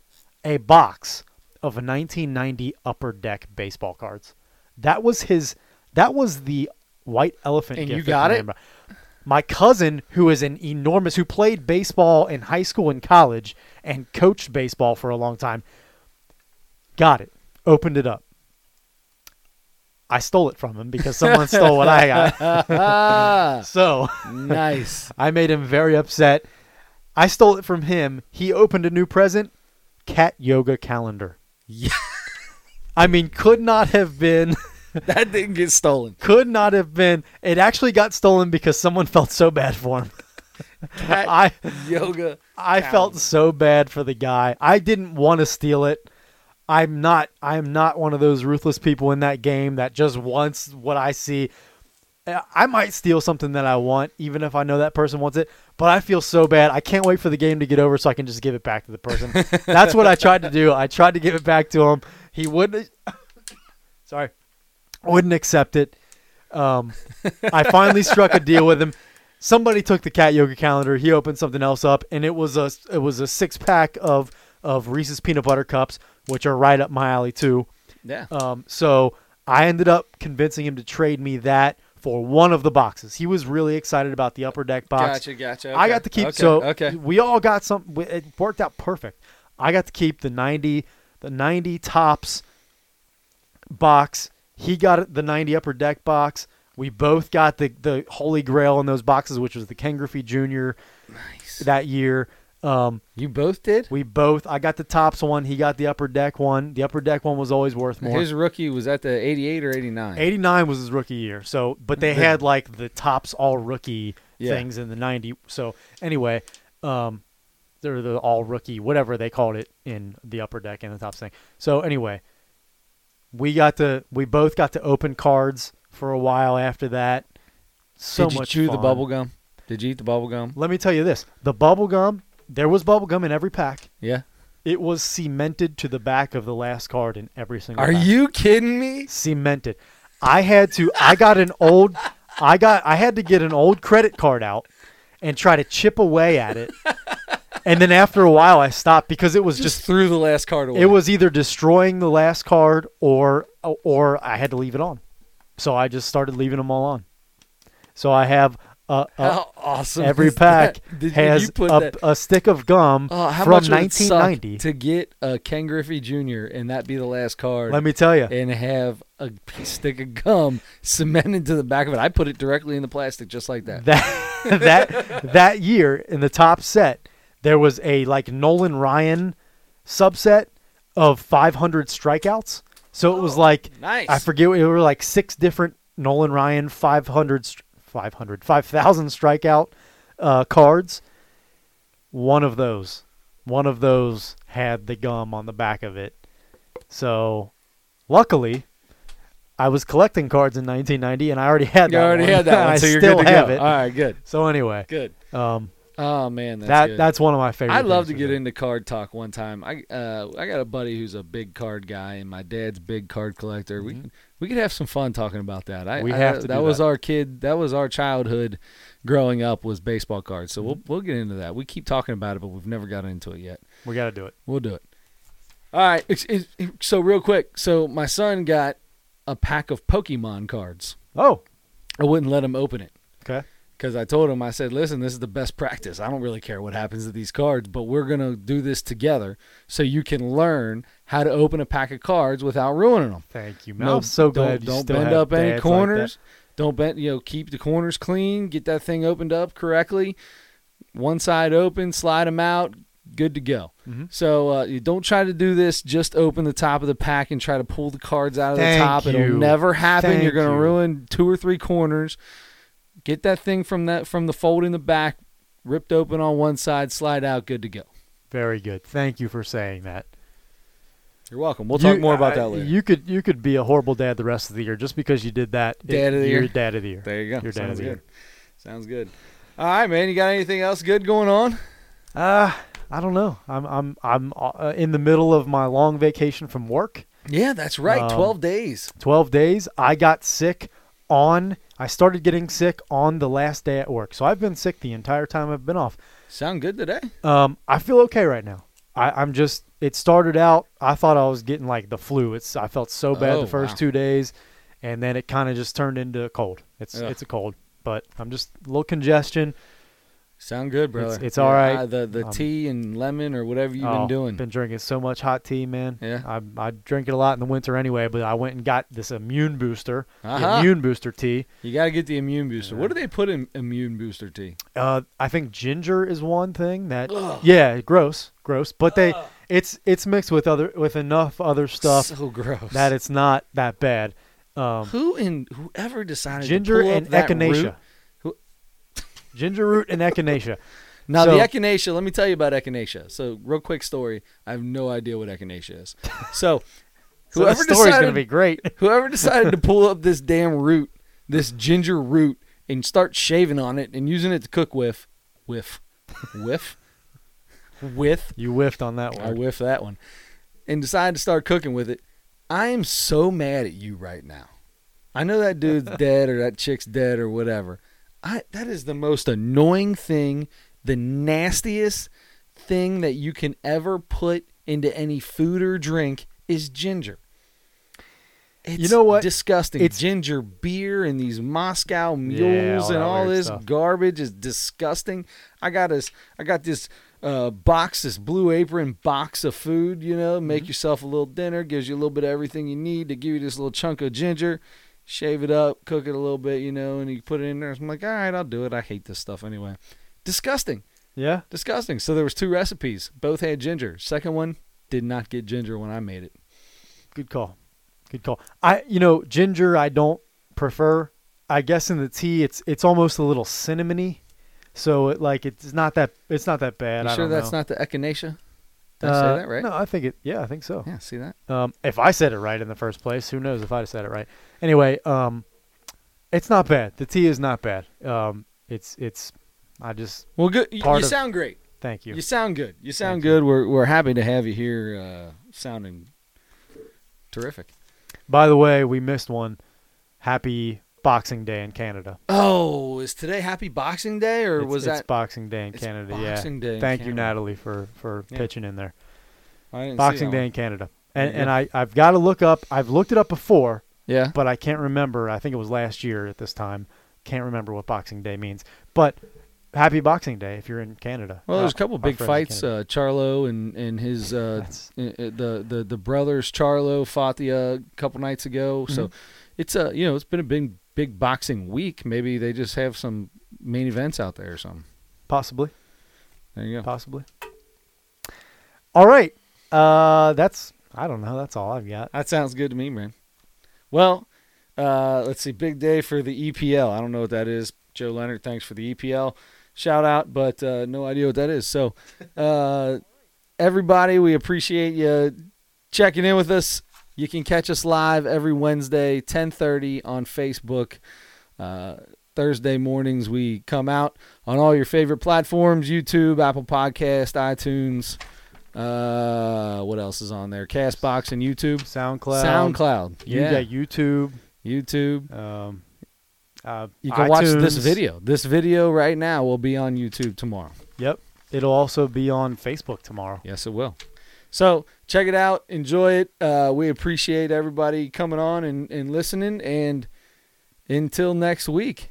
a box of 1990 Upper Deck baseball cards. That was his. That was the white elephant. And gift you got it? My cousin, who is an enormous, who played baseball in high school and college and coached baseball for a long time, got it. Opened it up. I stole it from him because someone stole what I got. So nice. I made him very upset. I stole it from him. He opened a new present, cat yoga calendar. Yeah. I mean, could not have been, That didn't get stolen. could not have been. It actually got stolen because someone felt so bad for him. Cat I yoga. I felt so bad for the guy. I didn't want to steal it. I'm not I'm not one of those ruthless people in that game that just wants what I see. Uh, I might steal something that I want even if I know that person wants it, but I feel so bad. I can't wait for the game to get over so I can just give it back to the person. That's what I tried to do. I tried to give it back to him. He wouldn't Sorry. Wouldn't accept it. Um, I finally struck a deal with him. Somebody took the cat yoga calendar. He opened something else up, and it was a it was a six pack of of Reese's peanut butter cups, which are right up my alley too. Yeah. Um, so I ended up convincing him to trade me that for one of the boxes. He was really excited about the upper deck box. Gotcha, gotcha. I got to keep. Okay, so okay. we all got some. It worked out perfect. I got to keep the ninety, the ninety Topps box. He got the ninety upper deck box. We both got the the holy grail in those boxes, which was the Ken Griffey Jr. Nice. that year. Um, You both did? we both. I got the Topps one. He got the upper deck one. The upper deck one was always worth more. His rookie was at the 88 or 89. 89 was his rookie year. So, but they had like the Topps all rookie Yeah. things in the 90. So, anyway, um, they're the all rookie, whatever they called it in the upper deck and the Topps thing. So, anyway, we got to, we both got to open cards for a while after that. So did you much chew the fun. bubble gum? Did you eat the bubble gum? Let me tell you this the bubble gum, there was bubble gum in every pack. Yeah. It was cemented to the back of the last card in every single Are pack. you kidding me? cemented. I had to. I got an old. I got. I had to get an old credit card out and try to chip away at it. And then after a while, I stopped because it was Just, just. threw the last card away. It was either destroying the last card or or I had to leave it on. So I just started leaving them all on. So I have uh, uh, How awesome! every pack? Did, did has put a, a stick of gum Oh, how from much would it suck 1990. to get a Ken Griffey Jr. and that be the last card, Let me tell you, and have a stick of gum cemented to the back of it. I put it directly in the plastic, just like that. that that that year in the top set there was a like Nolan Ryan subset of 500 strikeouts. So it was like Nice. I forget it were like six different Nolan Ryan 500 str- 500 5000 strikeout uh, cards. One of those one of those had the gum on the back of it. So luckily I was collecting cards in 1990 and I already had You that already one. had that one, I so you're still good to have go. it. All right, good, So anyway, good. um, Oh man, that's that good. that's one of my favorite. I'd love to get do. into card talk one time. I uh, I got a buddy who's a big card guy, and my dad's big card collector. We we could have some fun talking about that. I, Mm-hmm. We I- have to That was that. our kid. That was our childhood. Growing up was baseball cards. So we'll Mm-hmm. we'll get into that. We keep talking about it, but we've never got into it yet. We got to do it. We'll do it. All right. Ex- ex- So real quick. So my son got a pack of Pokemon cards. Oh, I wouldn't let him open it. Because I told him, I said, listen, this is the best practice. I don't really care what happens to these cards, but we're going to do this together so you can learn how to open a pack of cards without ruining them. Thank you, man. I'm so glad don't, you don't bend up any dads like corners. don't bend, you know, keep the corners clean. Get that thing opened up correctly. One side open, slide them out. Good to go. Mhm. So uh, you don't try to do this. Just open the top of the pack and try to pull the cards out of Thank the top. you. It'll never happen. You're going to you. ruin two or three corners. Get that thing from that from the fold in the back, ripped open on one side, slide out. Good to go. Very good. Thank you for saying that. You're welcome. We'll You- talk more about I- that later. You could you could be a horrible dad the rest of the year just because you did that. Dad of the you're year. dad of the year. there you go. You're dad of Sounds the good. year. Sounds good. All right, man. You got anything else good going on? Uh, I don't know. I'm I'm I'm uh, in the middle of my long vacation from work. Yeah, that's right. Um, Twelve days. 12 days. I got sick on I started getting sick on the last day at work. So I've been sick the entire time I've been off. Sound good today? Um, I feel okay right now. I, I'm just. It started out. I thought I was getting like the flu. It's. I felt so bad Oh, the first wow. two days, and then it kind of just turned into a cold. It's. Ugh. It's a cold, but I'm just a little congestion. Sound good, brother. it's all right. the the Um, tea and lemon or whatever you've Oh, been doing. Been drinking so much hot tea, man. Yeah. I I drink it a lot in the winter anyway, but I went and got this immune booster, Uh-huh. immune booster tea. You got to get the immune booster. Yeah. What do they put in immune booster tea? Uh, I think ginger is one thing that. Yeah, gross, gross. But they, it's it's mixed with other with enough other stuff So gross. that it's not that bad. Um, who in whoever decided ginger and echinacea. root- ginger root and echinacea. Now So- the echinacea. Let me tell you about echinacea. So real quick story. I have no idea what echinacea is. So So whoever the story's decided gonna be great. whoever decided to pull up this damn root, this ginger root, and start shaving on it and using it to cook with, whiff, whiff, with. You whiffed on that one. I whiffed that one, and decided to start cooking with it. I am so mad at you right now. I know that dude's dead or that chick's dead or whatever. I that is the most annoying thing, the nastiest thing that you can ever put into any food or drink is ginger. It's know what? Disgusting. It's- ginger beer and these Moscow Yeah, mules all and all this stuff. garbage is disgusting. I got this. I got this uh, box, this blue apron box of food. You know, Mm-hmm. make yourself a little dinner. Gives you a little bit of everything you need to give you this little chunk of ginger. Shave it up, cook it a little bit, you know, and you put it in there. I'm like, all right, I'll do it. I hate this stuff anyway. Disgusting, Yeah. disgusting. So there was two recipes. Both had ginger. Second one did not get ginger when I made it. Good call. Good call. I you know ginger I don't prefer. I guess in the tea it's it's almost a little cinnamony. So it like it's not that it's not that bad. You sure that's know. not the echinacea? Did I Uh, say that right? No, I think it. Yeah, I think so. Yeah, see that? Um, if I said it right in the first place, who knows if I'd have said it right. Anyway, um, it's not bad. The tea is not bad. Um, it's it's. I just Well, good. You, you of- sound great. thank you. You sound good. You sound Thank good. We're we're happy to have you here. Uh, sounding terrific. By the way, we missed one. Happy Boxing Day in Canada. Oh, is today Happy Boxing Day or It's- was it's that Boxing Day in Canada? Boxing yeah. Day Thank you, Natalie, for for Yeah. pitching in there. I didn't Boxing Day one. in Canada. And Yeah. and I I've got to look up. I've looked it up before, Yeah. but I can't remember. I think it was last year at this time. Can't remember what Boxing Day means. But Happy Boxing Day if you're in Canada. Well, there's Uh, a couple our big fights. Uh, Charlo and and his uh, uh, uh, the the the brothers Charlo fought the uh, couple nights ago. So Mhm. it's a you know it's been a big big boxing week. Maybe they just have some main events out there or something. possibly. There you go. Possibly. All right. Uh, that's I don't know. That's all I've got. That sounds good to me, man. Well, uh, let's see. Big day for the EPL. I don't know what that is. Joe Leonard, thanks for the EPL shout out, but uh, no idea what that is. So, uh, everybody, we appreciate you checking in with us. You can catch us live every Wednesday, 10:30 on Facebook. Uh, Thursday mornings we come out on all your favorite platforms: YouTube, Apple Podcast, iTunes. Uh, what else is on there? Castbox and YouTube. SoundCloud. SoundCloud. Yeah. got YouTube. YouTube. Um, uh, You can watch this video. This video right now will be on YouTube tomorrow. Yep. It'll also be on Facebook tomorrow. Yes, it will. So check it out. Enjoy it. Uh, we appreciate everybody coming on and, and listening. And until next week.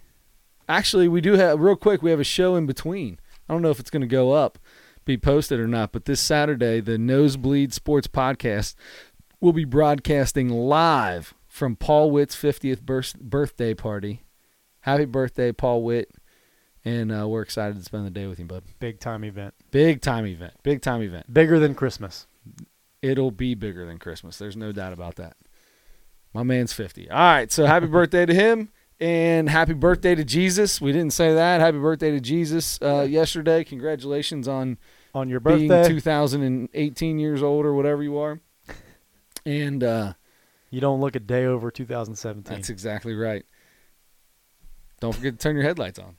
Actually, we do have, real quick, we have a show in between. I don't know if it's going to go up, be posted or not, but this Saturday, the Nosebleed Sports Podcast will be broadcasting live from Paul Witt's 50th birth- birthday party. Happy birthday, Paul Witt. And uh, we're excited to spend the day with you, bud. Big time event. Big time event. Big time event. Bigger than Christmas. It'll be bigger than Christmas. There's no doubt about that. My man's 50. All right, so happy birthday to him and happy birthday to Jesus. We didn't say that. Happy birthday to Jesus uh, yesterday. Congratulations on On your being birthday, 2018 years old or whatever you are. And uh, you don't look a day over 2017. that's exactly right. Don't forget to turn your headlights on.